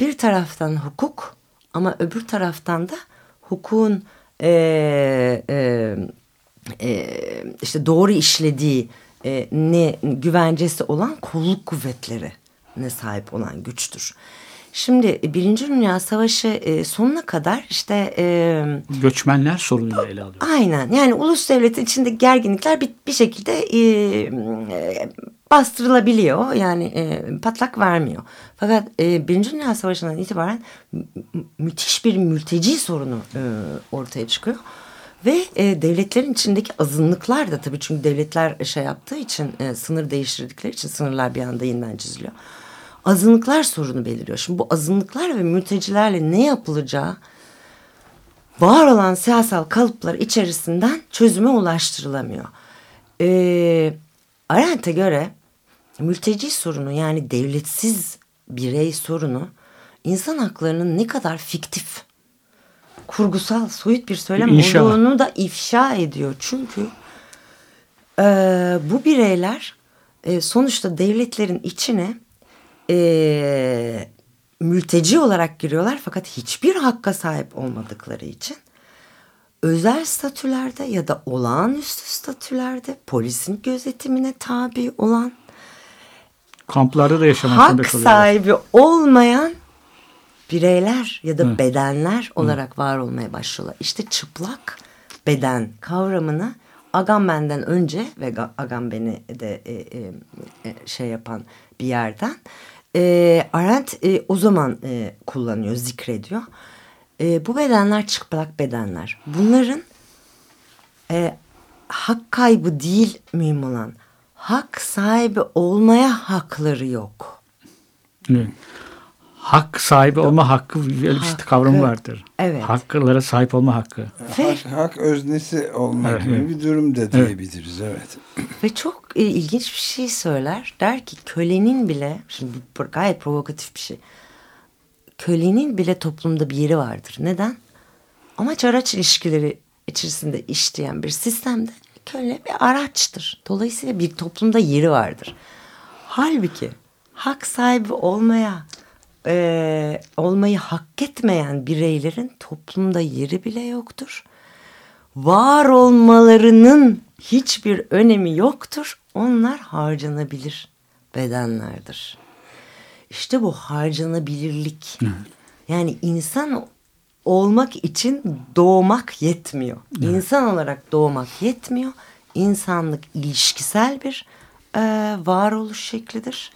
Speaker 3: bir taraftan hukuk ama öbür taraftan da hukukun e, e, e, işte doğru işlediği e, ne güvencesi olan kolluk kuvvetleri ne sahip olan güçtür. Şimdi Birinci Dünya Savaşı e, sonuna kadar işte e,
Speaker 2: Göçmenler sorunuyla ele alıyor.
Speaker 3: Aynen yani ulus devletin içinde gerginlikler bir, bir şekilde e, e, bastırılabiliyor. Yani e, patlak vermiyor. Fakat e, Birinci Dünya Savaşı'ndan itibaren mü- mü- müthiş bir mülteci sorunu e, ortaya çıkıyor. Ve e, devletlerin içindeki azınlıklar da tabii çünkü devletler şey yaptığı için e, sınır değiştirdikleri için sınırlar bir anda yeniden çiziliyor. Azınlıklar sorunu beliriyor. Şimdi bu azınlıklar ve mültecilerle ne yapılacağı var olan siyasal kalıplar içerisinden çözüme ulaştırılamıyor. Ee, Arendt'e göre mülteci sorunu yani devletsiz birey sorunu insan haklarının ne kadar fiktif, kurgusal, soyut bir söylem
Speaker 2: İnşallah.
Speaker 3: olduğunu da ifşa ediyor. Çünkü e, bu bireyler e, sonuçta devletlerin içine e, mülteci olarak giriyorlar fakat hiçbir hakka sahip olmadıkları için özel statülerde ya da olağanüstü statülerde polisin gözetimine tabi olan
Speaker 2: Kamplarda da yaşamak zorunda
Speaker 3: hak
Speaker 2: kalıyorlar.
Speaker 3: sahibi olmayan bireyler ya da
Speaker 2: Evet.
Speaker 3: bedenler olarak var olmaya başlıyorlar. İşte çıplak beden kavramını Agamben'den önce ve Ga- Agamben'i de e, e, e, şey yapan bir yerden e, Arendt e, o zaman e, kullanıyor, zikrediyor. E, bu bedenler çıplak bedenler. Bunların e, hak kaybı değil mühim olan hak sahibi olmaya hakları yok.
Speaker 2: Evet. Hak sahibi olma hakkı öyle bir
Speaker 3: Hakkı,
Speaker 2: kavramı vardır.
Speaker 3: evet.
Speaker 2: Haklara sahip olma hakkı.
Speaker 3: Ve-
Speaker 1: Hak, hak öznesi olmak
Speaker 2: Evet,
Speaker 1: gibi
Speaker 2: evet.
Speaker 1: bir durum da diyebiliriz. Evet.
Speaker 3: Ve çok e, ilginç bir şey söyler. Der ki kölenin bile, şimdi bu gayet provokatif bir şey. Kölenin bile toplumda bir yeri vardır. Neden? Amaç araç ilişkileri içerisinde işleyen bir sistemde köle bir araçtır. Dolayısıyla bir toplumda yeri vardır. Halbuki hak sahibi olmaya, e, olmayı hak etmeyen bireylerin toplumda yeri bile yoktur var olmalarının hiçbir önemi yoktur. Onlar harcanabilir bedenlerdir. İşte bu harcanabilirlik. Yani insan olmak için doğmak yetmiyor. İnsan olarak doğmak yetmiyor. İnsanlık ilişkisel bir e, varoluş şeklidir.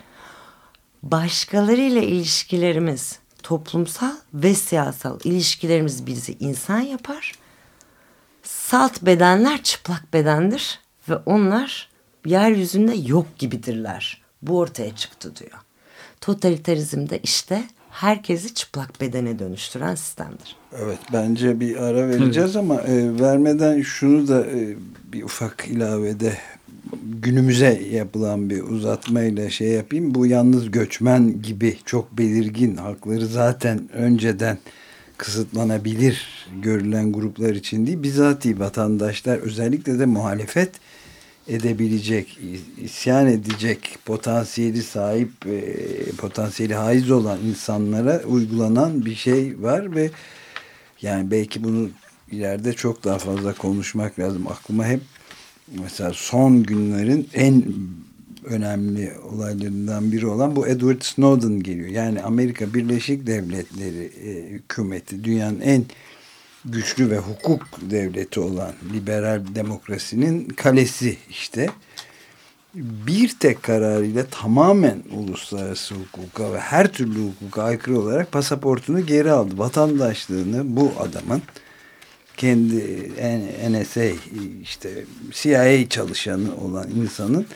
Speaker 3: başkalarıyla ilişkilerimiz toplumsal ve siyasal ilişkilerimiz bizi insan yapar. Salt bedenler çıplak bedendir ve onlar yeryüzünde yok gibidirler. Bu ortaya çıktı diyor. Totalitarizmde işte herkesi çıplak bedene dönüştüren sistemdir.
Speaker 1: Evet bence bir ara vereceğiz ama e, vermeden şunu da e, bir ufak ilavede günümüze yapılan bir uzatmayla şey yapayım. Bu yalnız göçmen gibi çok belirgin hakları zaten önceden kısıtlanabilir görülen gruplar için değil. Bizatihi vatandaşlar özellikle de muhalefet edebilecek, isyan edecek potansiyeli sahip, e, potansiyeli haiz olan insanlara uygulanan bir şey var ve yani belki bunu ileride çok daha fazla konuşmak lazım. Aklıma hep mesela son günlerin en önemli olaylarından biri olan bu Edward Snowden geliyor. Yani Amerika Birleşik Devletleri e, hükümeti dünyanın en güçlü ve hukuk devleti olan liberal demokrasinin kalesi işte bir tek kararıyla tamamen uluslararası hukuka ve her türlü hukuka aykırı olarak pasaportunu geri aldı. Vatandaşlığını bu adamın kendi NSA işte CIA çalışanı olan insanın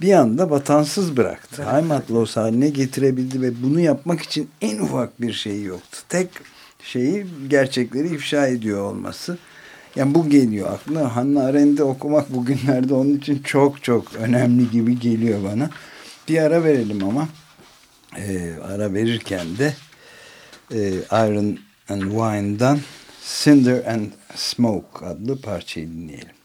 Speaker 1: bir anda vatansız bıraktı. Heimat loss haline getirebildi ve bunu yapmak için en ufak bir şey yoktu. Tek şeyi gerçekleri ifşa ediyor olması. Yani bu geliyor aklına. Hannah Arendt'i okumak bugünlerde onun için çok çok önemli gibi geliyor bana. Bir ara verelim ama e, ara verirken de e, Iron and Wine'dan Cinder and Smoke adlı parçayı dinleyelim.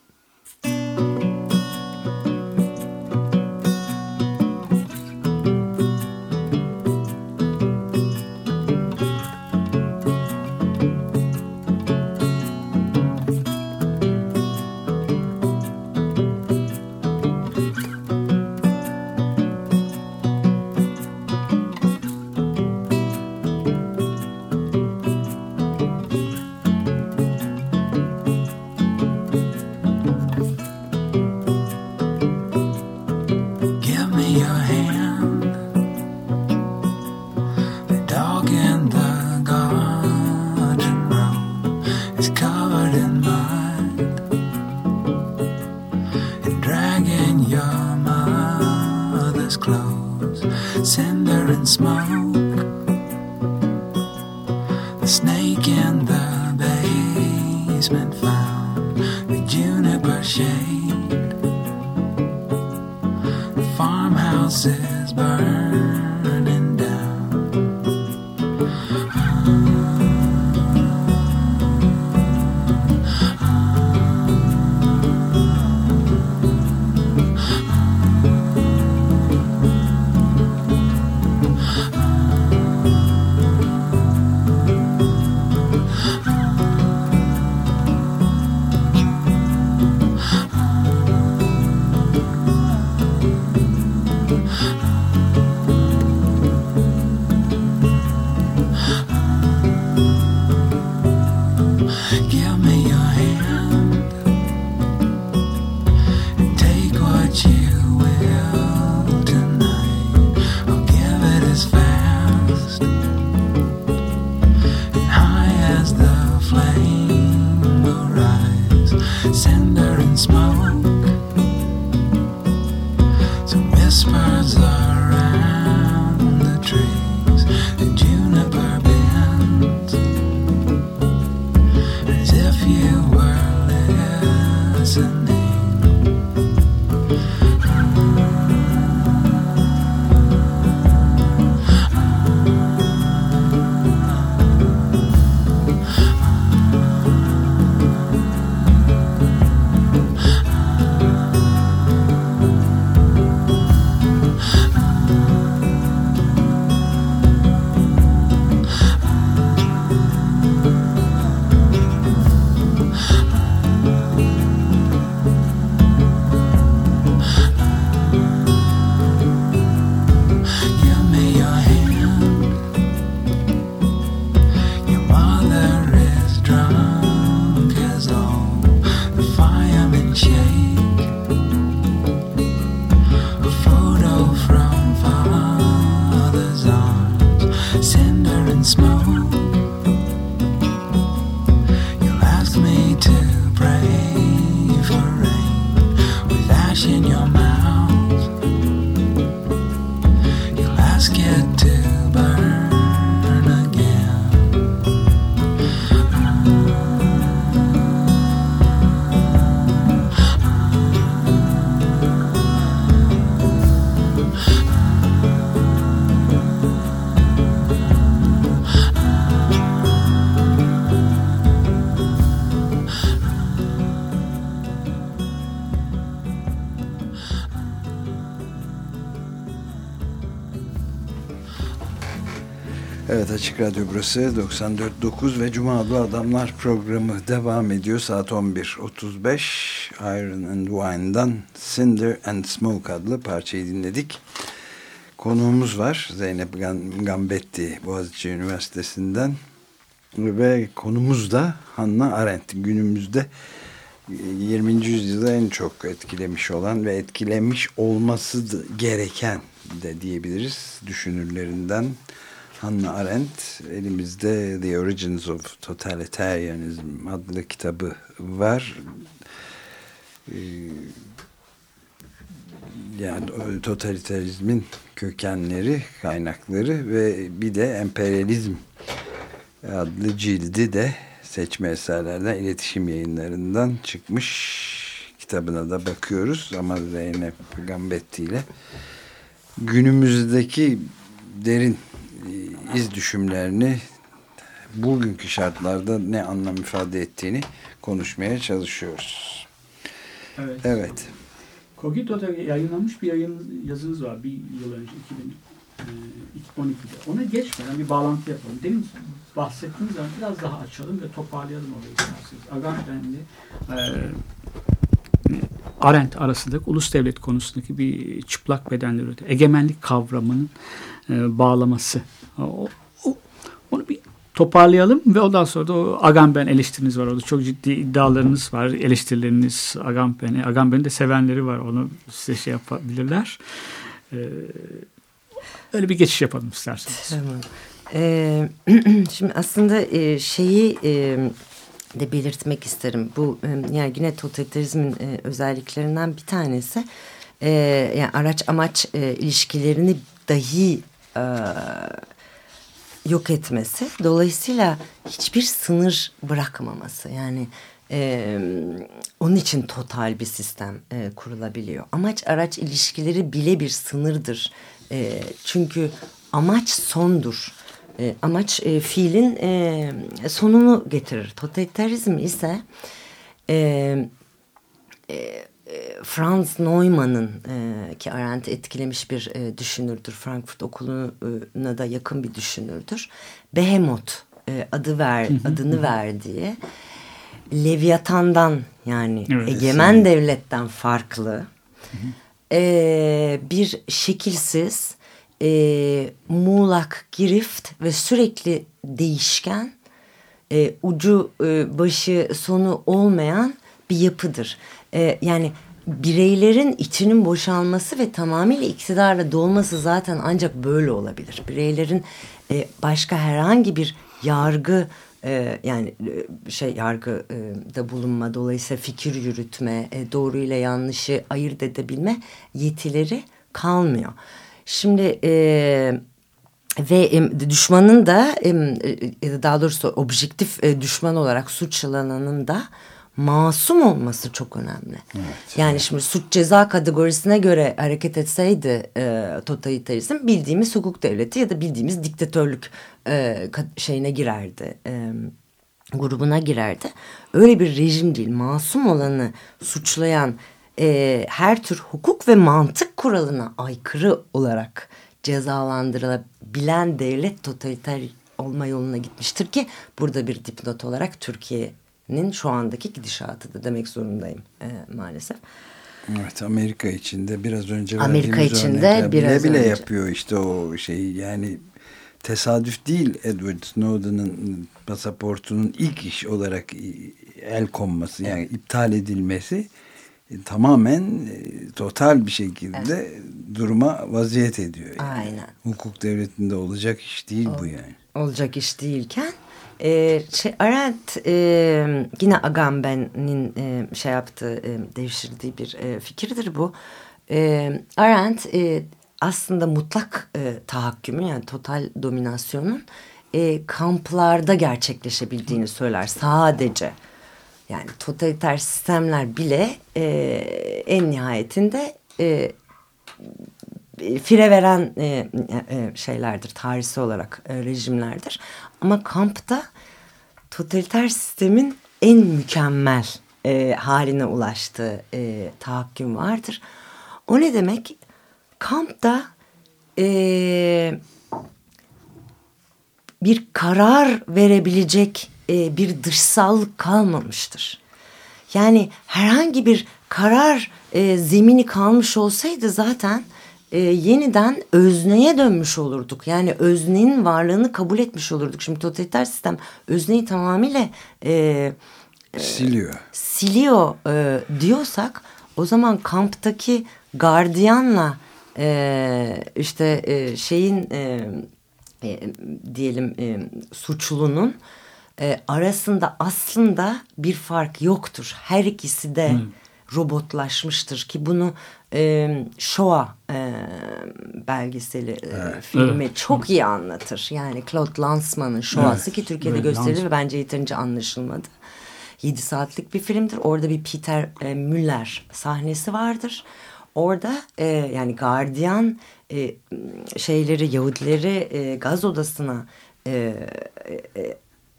Speaker 1: Açık Radyo burası 94.9 ve Cuma Adlı Adamlar programı devam ediyor. Saat 11.35 Iron and Wine'dan Cinder and Smoke adlı parçayı dinledik. Konuğumuz var Zeynep Gambetti Boğaziçi Üniversitesi'nden ve konumuz da Hannah Arendt günümüzde 20. yüzyılda en çok etkilemiş olan ve etkilemiş olması gereken de diyebiliriz düşünürlerinden Hannah Arendt elimizde The Origins of Totalitarianism adlı kitabı var. Ee, yani totalitarizmin kökenleri, kaynakları ve bir de emperyalizm adlı cildi de seçme eserlerden iletişim yayınlarından çıkmış kitabına da bakıyoruz ama Zeynep Gambetti ile günümüzdeki derin iz düşümlerini bugünkü şartlarda ne anlam ifade ettiğini konuşmaya çalışıyoruz.
Speaker 2: Evet.
Speaker 1: Evet.
Speaker 2: Cogito'da yayınlanmış bir yayın yazınız var bir yıl önce 2012'de. E, Ona geçmeden bir bağlantı yapalım. Demin bahsettiğiniz zaman biraz daha açalım ve toparlayalım orayı isterseniz. Agamben'le e, Arendt arasındaki ulus devlet konusundaki bir çıplak bedenler egemenlik kavramının e, bağlaması. Onu bir toparlayalım ve ondan sonra da o Agamben eleştiriniz var. Orada çok ciddi iddialarınız var. Eleştirileriniz Agamben'e. Agamben'in de sevenleri var. Onu size şey yapabilirler. Ee, öyle bir geçiş yapalım isterseniz.
Speaker 3: Tamam. Ee, şimdi aslında e, şeyi e, de belirtmek isterim. Bu e, yani yine totalitarizmin e, özelliklerinden bir tanesi e, yani araç amaç e, ilişkilerini dahi yok etmesi. Dolayısıyla hiçbir sınır bırakmaması. Yani e, onun için total bir sistem e, kurulabiliyor. Amaç araç ilişkileri bile bir sınırdır. E, çünkü amaç sondur. E, amaç e, fiilin e, sonunu getirir. Totalitarizm ise e, e, Franz Neumann'ın e, ki Arendt etkilemiş bir e, düşünürdür. Frankfurt Okulu'na da yakın bir düşünürdür. Behemoth e, adı ver, adını verdiği Leviatan'dan yani evet, egemen evet. devletten farklı e, bir şekilsiz e, muğlak, girift ve sürekli değişken e, ucu e, başı sonu olmayan bir yapıdır. E, yani bireylerin içinin boşalması ve tamamıyla iktidarla dolması zaten ancak böyle olabilir. Bireylerin e, başka herhangi bir yargı e, yani e, şey yargı e, bulunma dolayısıyla fikir yürütme, e, doğru ile yanlışı ayırt edebilme yetileri kalmıyor. Şimdi e, ve e, düşmanın da e, daha doğrusu objektif e, düşman olarak suçlananın da masum olması çok önemli. Evet, yani evet. şimdi suç ceza kategorisine göre hareket etseydi e, totalitarizm bildiğimiz hukuk devleti ya da bildiğimiz diktatörlük e, şeyine girerdi. E, grubuna girerdi. Öyle bir rejim değil. Masum olanı suçlayan e, her tür hukuk ve mantık kuralına aykırı olarak cezalandırılabilen devlet totaliter olma yoluna gitmiştir ki burada bir dipnot olarak Türkiye nin şu andaki gidişatı da demek zorundayım e, maalesef.
Speaker 1: Evet Amerika içinde biraz önce
Speaker 3: Amerika içinde biraz
Speaker 1: bile bile
Speaker 3: önce.
Speaker 1: yapıyor işte o şeyi yani tesadüf değil Edward Snowden'ın pasaportunun ilk iş olarak el konması yani iptal edilmesi e, tamamen e, total bir şekilde evet. duruma vaziyet ediyor. Yani.
Speaker 3: Aynen.
Speaker 1: Hukuk devletinde olacak iş değil o, bu yani.
Speaker 3: Olacak iş değilken e, şey, Arendt e, yine Agamben'in e, şey yaptığı, e, devşirdiği bir e, fikirdir bu. E, Arendt e, aslında mutlak e, tahakkümün yani total dominasyonun e, kamplarda gerçekleşebildiğini söyler sadece. Yani totaliter sistemler bile e, en nihayetinde e, fire veren e, e, şeylerdir, tarihsel olarak e, rejimlerdir. Ama kampta totaliter sistemin en mükemmel e, haline ulaştığı e, tahakküm vardır. O ne demek? Kampta e, bir karar verebilecek e, bir dışsallık kalmamıştır. Yani herhangi bir karar e, zemini kalmış olsaydı zaten e, yeniden özneye dönmüş olurduk. Yani öznenin varlığını kabul etmiş olurduk. Şimdi totaliter sistem özneyi tamamıyla e,
Speaker 1: siliyor.
Speaker 3: Siliyor e, diyorsak o zaman kamptaki gardiyanla e, işte e, şeyin e, e, diyelim e, suçlunun e, arasında aslında bir fark yoktur. Her ikisi de hmm. robotlaşmıştır ki bunu e, Shoah e, belgeseli e, evet. filmi evet. çok iyi anlatır. Yani Claude Lanzmann'ın Shoah'sı evet. ki Türkiye'de evet, gösterilir ve bence yeterince anlaşılmadı. 7 saatlik bir filmdir. Orada bir Peter e, Müller sahnesi vardır. Orada e, yani gardiyan e, şeyleri Yahudileri e, gaz odasına e, e,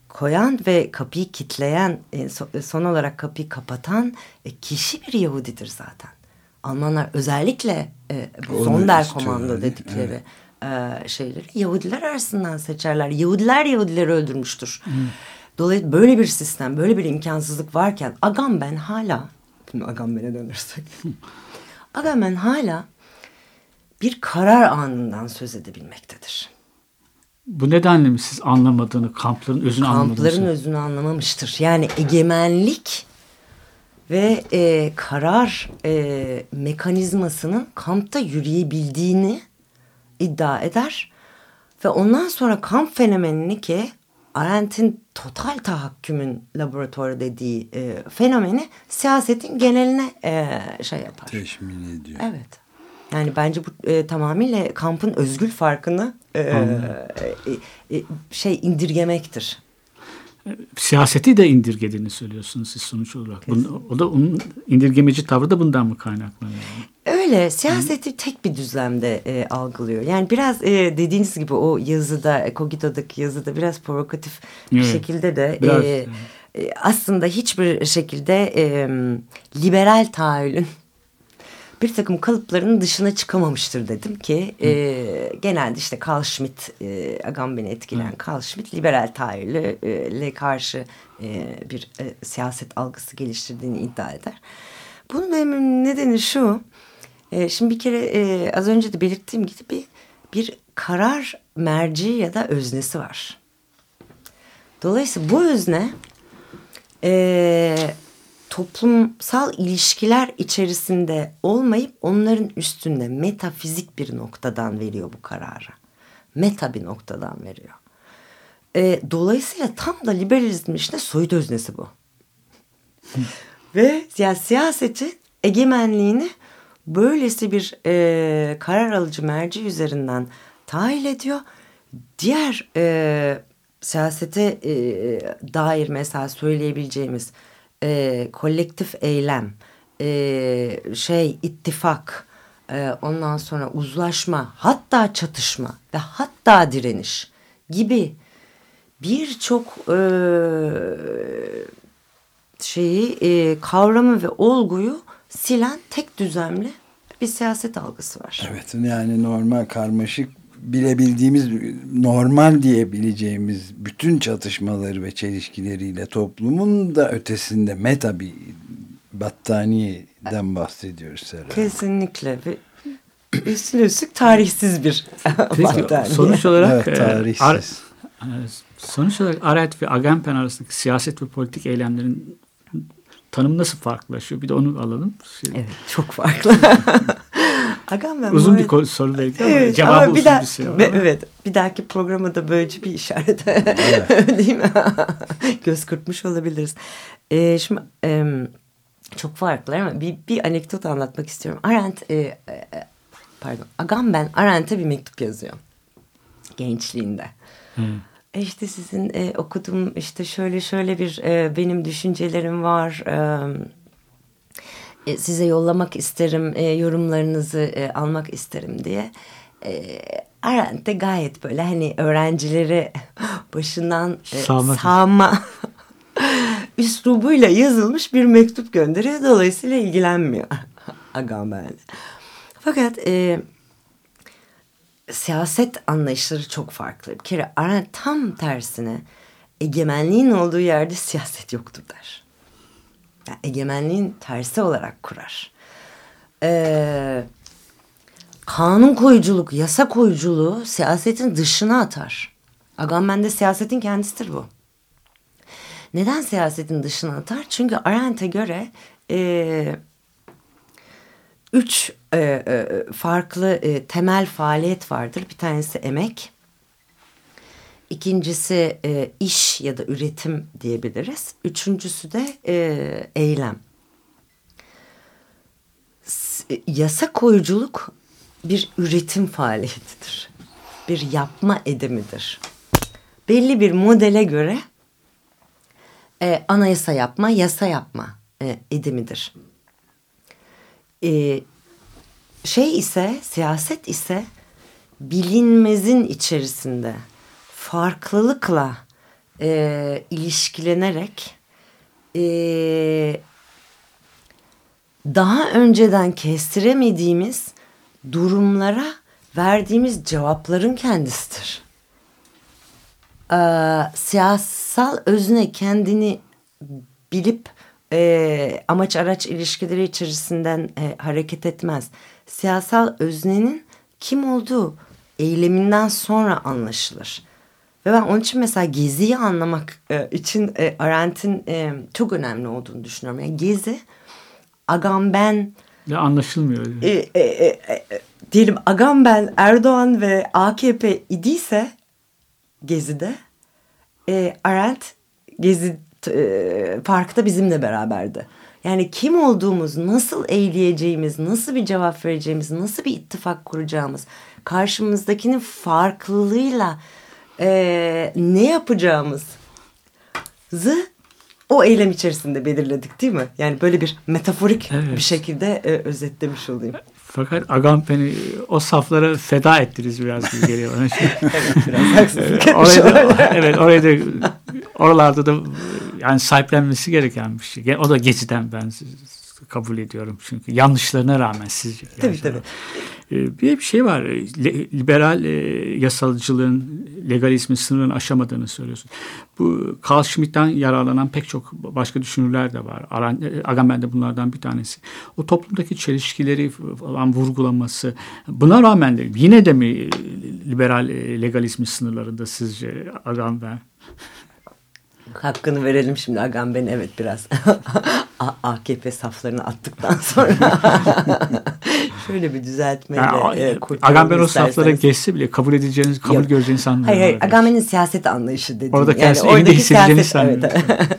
Speaker 3: koyan ve kapıyı kitleyen e, son olarak kapıyı kapatan e, kişi bir Yahudidir zaten. Almanlar özellikle e, bu Sonder komando dedikleri evet. e, şeyleri Yahudiler arasından seçerler. Yahudiler Yahudileri öldürmüştür. Hmm. Dolayısıyla böyle bir sistem, böyle bir imkansızlık varken Agamben hala, şimdi Agamben'e dönersek, Agamben hala bir karar anından söz edebilmektedir.
Speaker 2: Bu nedenle mi siz anlamadığını, kampların özünü anlamadığını?
Speaker 3: Kampların özünü anlamamıştır. Yani egemenlik ve e, karar e, mekanizmasının kampta yürüyebildiğini iddia eder. Ve ondan sonra kamp fenomenini ki Arendt'in total tahakkümün laboratuvarı dediği e, fenomeni siyasetin geneline e, şey yapar.
Speaker 1: Teşmin ediyor.
Speaker 3: Evet. Yani bence bu e, tamamıyla kampın özgül farkını e, e, e, şey indirgemektir
Speaker 2: siyaseti de indirgediğini söylüyorsunuz siz sonuç olarak. Bunu, o da onun indirgemeci tavrı da bundan mı kaynaklanıyor?
Speaker 3: Öyle siyaseti Hı. tek bir düzlemde e, algılıyor. Yani biraz e, dediğiniz gibi o yazıda Kogito'daki yazıda biraz provokatif bir evet. şekilde de biraz, e, e, aslında hiçbir şekilde e, liberal tahayyülün bir takım kalıpların dışına çıkamamıştır dedim ki e, genelde işte Carl Schmitt e, Agamben'i etkileyen Hı. Carl Schmitt liberal tahayyüle karşı e, bir e, siyaset algısı geliştirdiğini iddia eder. Bunun benim nedeni şu e, şimdi bir kere e, az önce de belirttiğim gibi bir, bir karar merci ya da öznesi var. Dolayısıyla bu özne e, toplumsal ilişkiler içerisinde olmayıp onların üstünde metafizik bir noktadan veriyor bu kararı. Meta bir noktadan veriyor. E, dolayısıyla tam da liberalizmin işte soyut öznesi bu. Ve yani siyaseti egemenliğini böylesi bir e, karar alıcı merci üzerinden tahil ediyor. Diğer e, siyasete e, dair mesela söyleyebileceğimiz e, kolektif eylem, e, şey ittifak, e, ondan sonra uzlaşma, hatta çatışma ve hatta direniş gibi birçok e, şeyi e, kavramı ve olguyu silen tek düzlemli bir siyaset algısı var.
Speaker 1: Evet yani normal karmaşık bilebildiğimiz normal diyebileceğimiz bütün çatışmaları ve çelişkileriyle toplumun da ötesinde meta bir battaniyeden bahsediyoruz herhalde.
Speaker 3: Kesinlikle ve üstüne üstlük tarihsiz bir battaniye.
Speaker 2: Sonuç olarak
Speaker 1: evet, tarihsiz.
Speaker 2: E, sonuç olarak Aret ve Agamben arasındaki siyaset ve politik eylemlerin tanımı nasıl farklılaşıyor? Bir de onu alalım.
Speaker 3: Şey... Evet, çok farklı.
Speaker 2: Agamben uzun bir arada... soru belki ama evet, cevabı ama bir uzun bir şey.
Speaker 3: Be, evet, bir dahaki programa da böylece bir işaret değil mi? Göz kırpmış olabiliriz. Ee, şimdi e, çok farklı ama bir, bir anekdot anlatmak istiyorum. Arendt, e, e, pardon, Agamben Arendt'e bir mektup yazıyor gençliğinde. Hmm. E işte sizin e, okuduğum işte şöyle şöyle bir e, benim düşüncelerim var. E, size yollamak isterim, e, yorumlarınızı e, almak isterim diye. E, Arendt de gayet böyle hani öğrencileri başından e, sağma, sağma üslubuyla yazılmış bir mektup gönderiyor. Dolayısıyla ilgilenmiyor Agamben. Fakat e, siyaset anlayışları çok farklı. Bir kere Arendt tam tersine egemenliğin olduğu yerde siyaset yoktur der. Yani egemenliğin tersi olarak kurar. Ee, kanun koyuculuk, yasa koyuculuğu siyasetin dışına atar. Agamben'de siyasetin kendisidir bu. Neden siyasetin dışına atar? Çünkü Arendt'e göre e, üç e, e, farklı e, temel faaliyet vardır. Bir tanesi emek, ikincisi e, iş ya da üretim diyebiliriz. Üçüncüsü de e, eylem. S yasa koyuculuk bir üretim faaliyetidir. Bir yapma edimidir. Belli bir modele göre e, anayasa yapma, yasa yapma e, edimidir. E, şey ise, siyaset ise bilinmezin içerisinde farklılıkla e, ilişkilenerek e, daha önceden kestiremediğimiz durumlara verdiğimiz cevapların kendisidir. Ee, siyasal özne kendini bilip e, amaç araç ilişkileri içerisinden e, hareket etmez. Siyasal öznenin kim olduğu eyleminden sonra anlaşılır. Ve ben onun için mesela Gezi'yi anlamak e, için e, Arendt'in e, çok önemli olduğunu düşünüyorum. Yani Gezi, Agamben...
Speaker 2: Ya anlaşılmıyor.
Speaker 3: E, e, e, e, diyelim Agamben, Erdoğan ve AKP idiyse Gezi'de e, Arendt Gezi e, parkta bizimle beraberdi. Yani kim olduğumuz, nasıl eğleyeceğimiz, nasıl bir cevap vereceğimiz, nasıl bir ittifak kuracağımız, karşımızdakinin farklılığıyla e, ne yapacağımızı o eylem içerisinde belirledik değil mi? Yani böyle bir metaforik evet. bir şekilde e, özetlemiş olayım.
Speaker 2: Fakat Agamben'i o saflara feda ettiniz biraz gibi geliyor bana.
Speaker 3: evet biraz haksızlık
Speaker 2: orayı da, Evet orayı da oralarda da yani sahiplenmesi gereken bir şey. O da Gezi'den ben kabul ediyorum çünkü yanlışlarına rağmen sizce.
Speaker 3: Tabii tabii.
Speaker 2: Ee, bir bir şey var. Liberal e, yasalıcılığın legalizmin sınırını aşamadığını söylüyorsun. Bu Carl Schmitt'ten yararlanan pek çok başka düşünürler de var. E, Agamben de bunlardan bir tanesi. O toplumdaki çelişkileri falan vurgulaması. Buna rağmen de yine de mi liberal e, legalizmin sınırlarında sizce Agamben?
Speaker 3: Hakkını verelim şimdi Agamben evet biraz AKP saflarını attıktan sonra şöyle bir düzeltmeyle yani,
Speaker 2: e, Agamben o saflara geçse bile kabul edeceğiniz, kabul Yok. göreceğiniz sanmıyorum.
Speaker 3: Hayır, hayır Agamben'in siyaset anlayışı dediğim.
Speaker 2: Orada kendisi yani, evinde hissedeceğini sanmıyorum. Evet.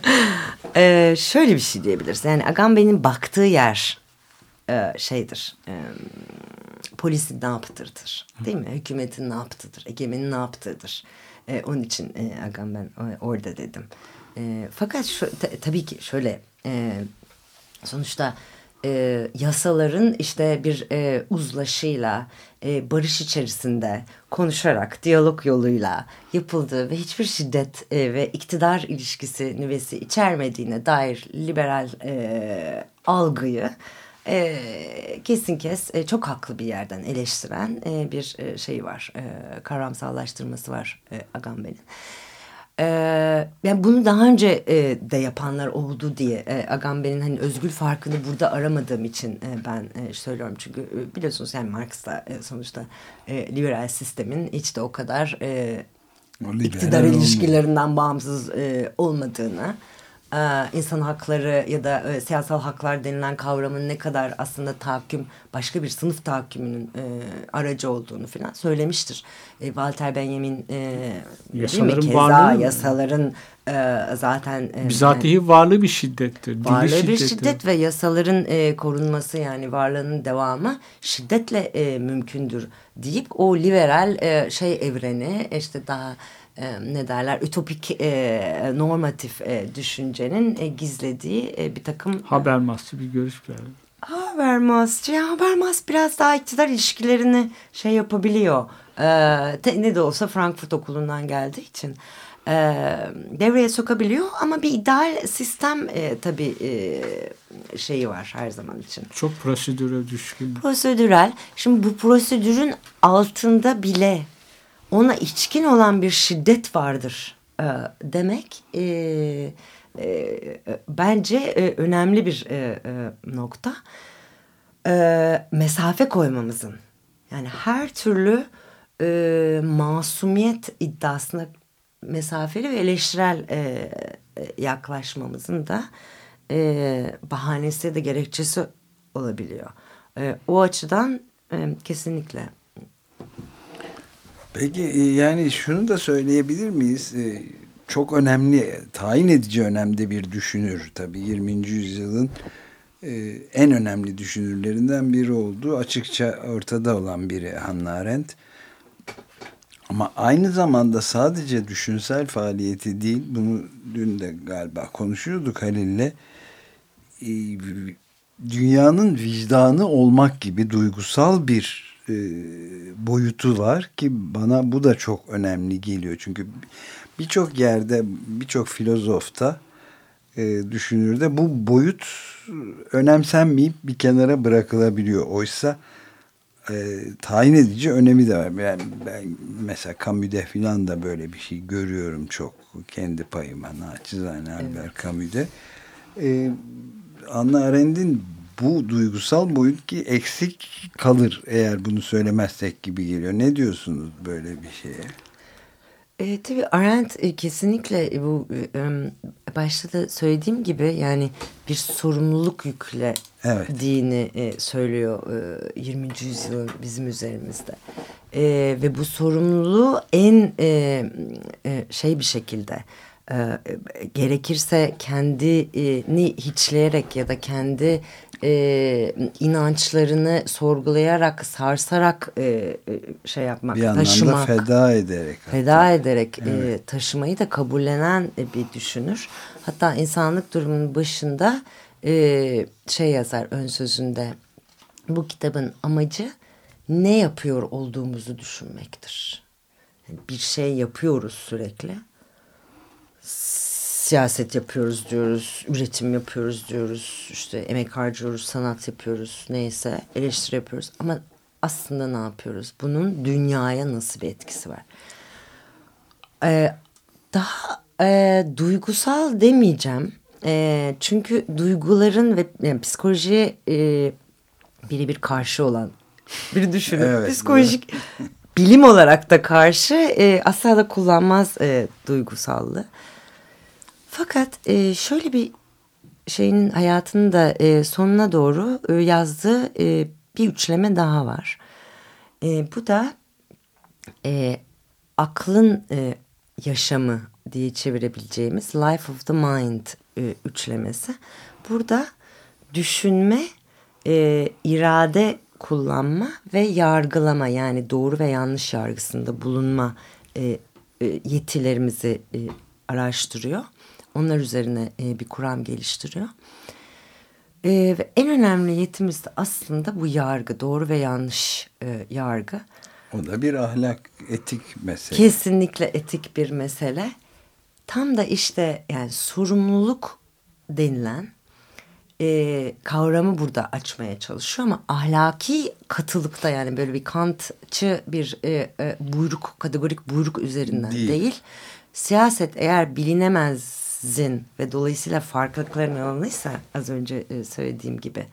Speaker 3: ee, şöyle bir şey diyebiliriz. Yani Agamben'in baktığı yer e, şeydir. E, polisin ne yaptırdır. Değil mi? Hükümetin ne yaptıdır. Egemenin ne yaptığıdır. E, onun için e, Agam ben orada dedim. E, fakat şu, tabii ki şöyle e, sonuçta e, yasaların işte bir e, uzlaşıyla e, barış içerisinde konuşarak diyalog yoluyla yapıldığı ve hiçbir şiddet e, ve iktidar ilişkisi nüvesi içermediğine dair liberal e, algıyı e, kesin kes e, çok haklı bir yerden eleştiren e, bir e, şey var. E, kavramsallaştırması var e, Agamben'in. E, yani bunu daha önce e, de yapanlar oldu diye e, Agamben'in hani özgür farkını burada aramadığım için e, ben e, söylüyorum. Çünkü e, biliyorsunuz yani Marx da e, sonuçta e, liberal sistemin hiç de o kadar e, iktidar ilişkilerinden bağımsız e, olmadığını insan hakları ya da e, siyasal haklar denilen kavramın ne kadar aslında tahakküm başka bir sınıf tahakkümünün e, aracı olduğunu falan söylemiştir. E, Walter Benjamin e, yasaların değil mi? Keza varlığı, yasaların e, zaten
Speaker 2: e, bizatihi varlığı bir şiddettir.
Speaker 3: Varlığı şiddettir. bir şiddet ve yasaların e, korunması yani varlığının devamı şiddetle e, mümkündür deyip o liberal e, şey evreni işte daha e, ne derler ütopik e, normatif e, düşüncenin e, gizlediği e, bir takım
Speaker 2: Habermasçı bir görüş verdi.
Speaker 3: Habermasçı ya Habermas biraz daha iktidar ilişkilerini şey yapabiliyor. E, te, ne de olsa Frankfurt okulundan geldiği için e, devreye sokabiliyor ama bir ideal sistem e, tabii e, şeyi var her zaman için.
Speaker 2: Çok prosedüre düşkün.
Speaker 3: Prosedürel. Şimdi bu prosedürün altında bile ona içkin olan bir şiddet vardır e, demek e, e, bence e, önemli bir e, e, nokta. E, mesafe koymamızın yani her türlü e, masumiyet iddiasına mesafeli ve eleştirel e, e, yaklaşmamızın da e, bahanesi de gerekçesi olabiliyor. E, o açıdan e, kesinlikle.
Speaker 1: Peki e, yani şunu da söyleyebilir miyiz? E, çok önemli, tayin edici önemde bir düşünür tabii 20. yüzyılın e, en önemli düşünürlerinden biri oldu. Açıkça ortada olan biri Hannah Arendt. Ama aynı zamanda sadece düşünsel faaliyeti değil, bunu dün de galiba konuşuyorduk Halil'le, dünyanın vicdanı olmak gibi duygusal bir e, boyutu var ki bana bu da çok önemli geliyor. Çünkü birçok yerde, birçok filozofta, e, düşünürde bu boyut önemsenmeyip bir kenara bırakılabiliyor. Oysa e, tayin edici önemi de var. Yani ben mesela Camus'de falan da böyle bir şey görüyorum çok kendi payıma naçizane evet. Albert Camus'de. E, Anna Arendt'in bu duygusal boyut ki eksik kalır eğer bunu söylemezsek gibi geliyor. Ne diyorsunuz böyle bir şeye?
Speaker 3: E, tabii Arendt e, kesinlikle bu e, başta da söylediğim gibi yani bir sorumluluk yükle evet. dini e, söylüyor e, 20. yüzyılın bizim üzerimizde. E, ve bu sorumluluğu en e, e, şey bir şekilde e, gerekirse kendini hiçleyerek ya da kendi e, inançlarını sorgulayarak, sarsarak e, e şey yapmak,
Speaker 1: bir taşımak. feda ederek.
Speaker 3: Feda hatta. ederek e, evet. e, taşımayı da kabullenen bir düşünür. Hatta insanlık durumunun başında e, şey yazar ön sözünde. Bu kitabın amacı ne yapıyor olduğumuzu düşünmektir. Yani bir şey yapıyoruz sürekli siyaset yapıyoruz diyoruz, üretim yapıyoruz diyoruz, işte emek harcıyoruz, sanat yapıyoruz, neyse eleştiri yapıyoruz. Ama aslında ne yapıyoruz? Bunun dünyaya nasıl bir etkisi var? Ee, daha e, duygusal demeyeceğim. E, çünkü duyguların ve yani psikolojiye e, birebir karşı olan biri düşünün. Evet, Psikolojik bilim olarak da karşı e, asla da kullanmaz e, duygusallığı. Fakat e, şöyle bir şeyin hayatının da e, sonuna doğru e, yazdığı e, bir üçleme daha var. E, bu da e, aklın e, yaşamı diye çevirebileceğimiz Life of the Mind e, üçlemesi. Burada düşünme, e, irade kullanma ve yargılama yani doğru ve yanlış yargısında bulunma e, e, yetilerimizi e, araştırıyor. Onlar üzerine e, bir kuram geliştiriyor. E, ve en önemli yetimiz de aslında bu yargı, doğru ve yanlış e, yargı.
Speaker 1: O da bir ahlak, etik mesele.
Speaker 3: Kesinlikle etik bir mesele. Tam da işte yani sorumluluk denilen e, kavramı burada açmaya çalışıyor ama ahlaki katılıkta yani böyle bir kantçı bir e, e, buyruk, kategorik buyruk üzerinden değil. değil. Siyaset eğer bilinemez zin ve dolayısıyla farklılıkların alanıysa az önce e, söylediğim gibi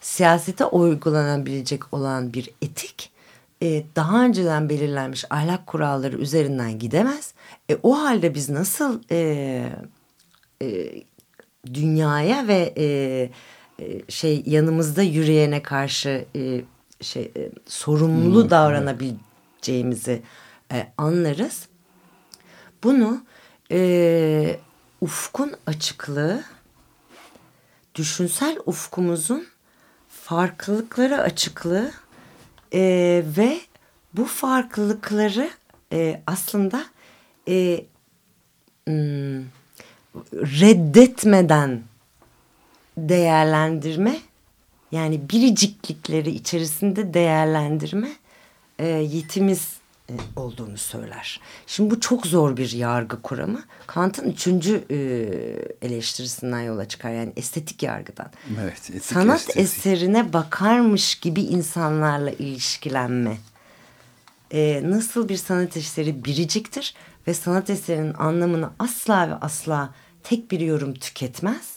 Speaker 3: siyasete uygulanabilecek olan bir etik e, daha önceden belirlenmiş ahlak kuralları üzerinden gidemez. E, o halde biz nasıl e, e, dünyaya ve e, e, şey yanımızda yürüyene karşı e, şey e, sorumlu hmm, davranabileceğimizi e, anlarız. Bunu e, ufkun açıklığı düşünsel ufkumuzun farklılıkları açıklığı e, ve bu farklılıkları e, aslında e, hmm, reddetmeden değerlendirme yani biriciklikleri içerisinde değerlendirme e, yetimiz olduğunu söyler. Şimdi bu çok zor bir yargı kuramı. Kant'ın üçüncü e, eleştirisinden yola çıkar. Yani estetik yargıdan.
Speaker 1: Evet, etik
Speaker 3: Sanat
Speaker 1: estetik.
Speaker 3: eserine bakarmış gibi insanlarla ilişkilenme. E, nasıl bir sanat eseri biriciktir ve sanat eserinin anlamını asla ve asla tek bir yorum tüketmez.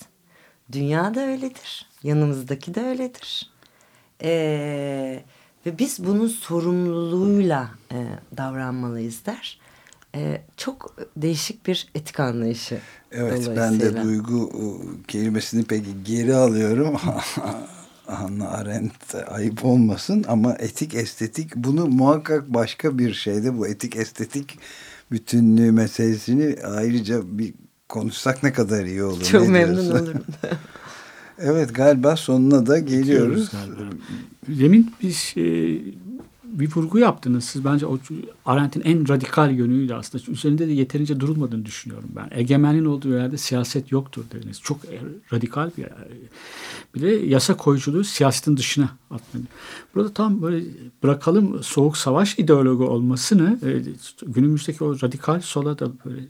Speaker 3: Dünya da öyledir. Yanımızdaki de öyledir. Eee ve biz bunun sorumluluğuyla e, davranmalıyız der. E, çok değişik bir etik anlayışı.
Speaker 1: Evet ben de duygu e, kelimesini peki geri alıyorum. Hannah Arendt ayıp olmasın ama etik estetik bunu muhakkak başka bir şeyde bu etik estetik bütünlüğü meselesini ayrıca bir konuşsak ne kadar iyi olur.
Speaker 3: Çok memnun olurum.
Speaker 1: evet galiba sonuna da geliyoruz.
Speaker 2: Demin biz e, bir vurgu yaptınız. Siz bence o Arendt'in en radikal yönüydü aslında. Üzerinde de yeterince durulmadığını düşünüyorum ben. Egemenin olduğu yerde siyaset yoktur dediniz. Çok radikal bir bir de yasa koyuculuğu siyasetin dışına atmadı. Burada tam böyle bırakalım soğuk savaş ideoloji olmasını e, günümüzdeki o radikal sola da böyle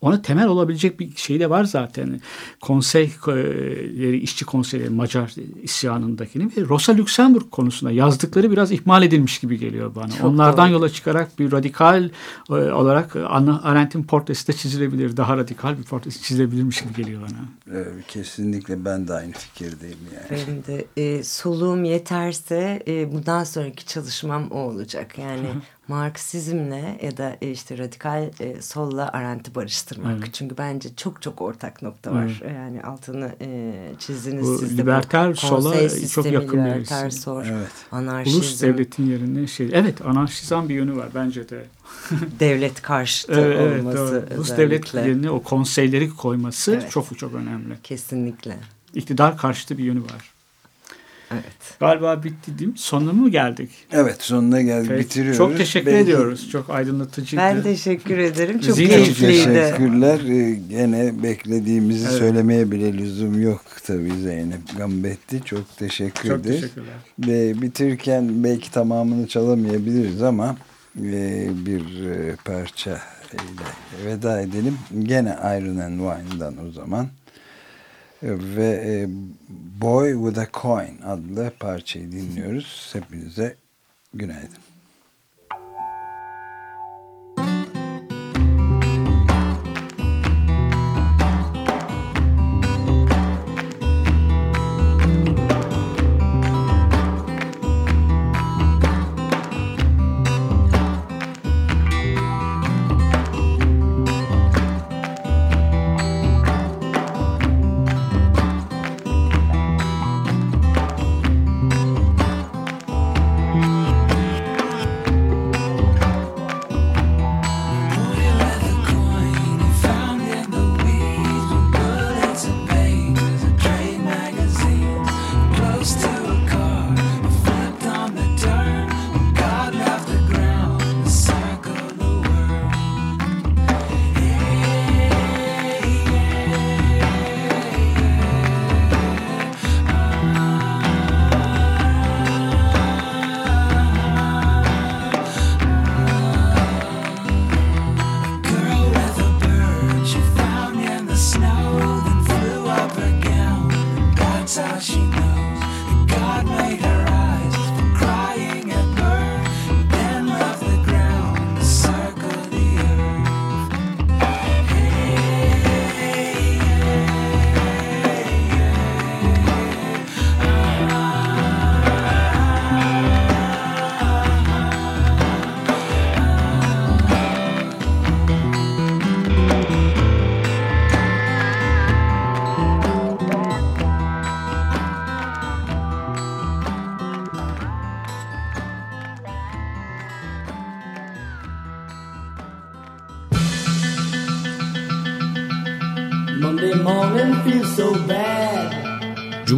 Speaker 2: ona temel olabilecek bir şey de var zaten. Konseyleri, işçi konseyleri Macar isyanındakini ve Rosa Luxemburg konusunda yazdıkları biraz ihmal edilmiş gibi geliyor bana. Çok Onlardan doğru. yola çıkarak bir radikal e, olarak Anna Arendt'in portresi de çizilebilir. Daha radikal bir portresi çizilebilirmiş gibi geliyor bana.
Speaker 1: Evet, kesinlikle ben de aynı fikirdeyim yani.
Speaker 3: Benim de e, soluğum yeterse e, bundan sonraki çalışmam o olacak. Yani Marksizmle ya da e, işte radikal e, solla Arendt'i barıştırmak. Evet. Çünkü bence çok çok ortak nokta var. Evet. Yani altını e, çizdiniz
Speaker 2: bu
Speaker 3: siz
Speaker 2: de. Liberter sola çok yakın
Speaker 3: liberter sol, evet.
Speaker 2: anarşizm. Ulus devletin yerine şey. Evet anarşizan bir yönü var bence de.
Speaker 3: devlet karşıtı evet, olması.
Speaker 2: Evet, Ulus devlet yerine o konseyleri koyması evet. çok çok önemli.
Speaker 3: Kesinlikle.
Speaker 2: İktidar karşıtı bir yönü var.
Speaker 3: Evet.
Speaker 2: Galiba bitti değil mi? Sonuna mı geldik?
Speaker 1: Evet sonuna geldik. Peki. Bitiriyoruz.
Speaker 2: Çok teşekkür Belki... ediyoruz. Çok aydınlatıcıydı.
Speaker 3: Ben teşekkür ederim. Çok keyifliydi.
Speaker 1: Teşekkürler. Ee, gene beklediğimizi evet. söylemeye bile lüzum yok tabii Zeynep Gambetti. Çok teşekkür
Speaker 2: Çok ederiz. teşekkürler.
Speaker 1: Ve bitirirken belki tamamını çalamayabiliriz ama e, bir e, parça ile veda edelim. Gene Iron and Wine'dan o zaman ve e, Boy with a Coin adlı parçayı dinliyoruz. Hepinize günaydın.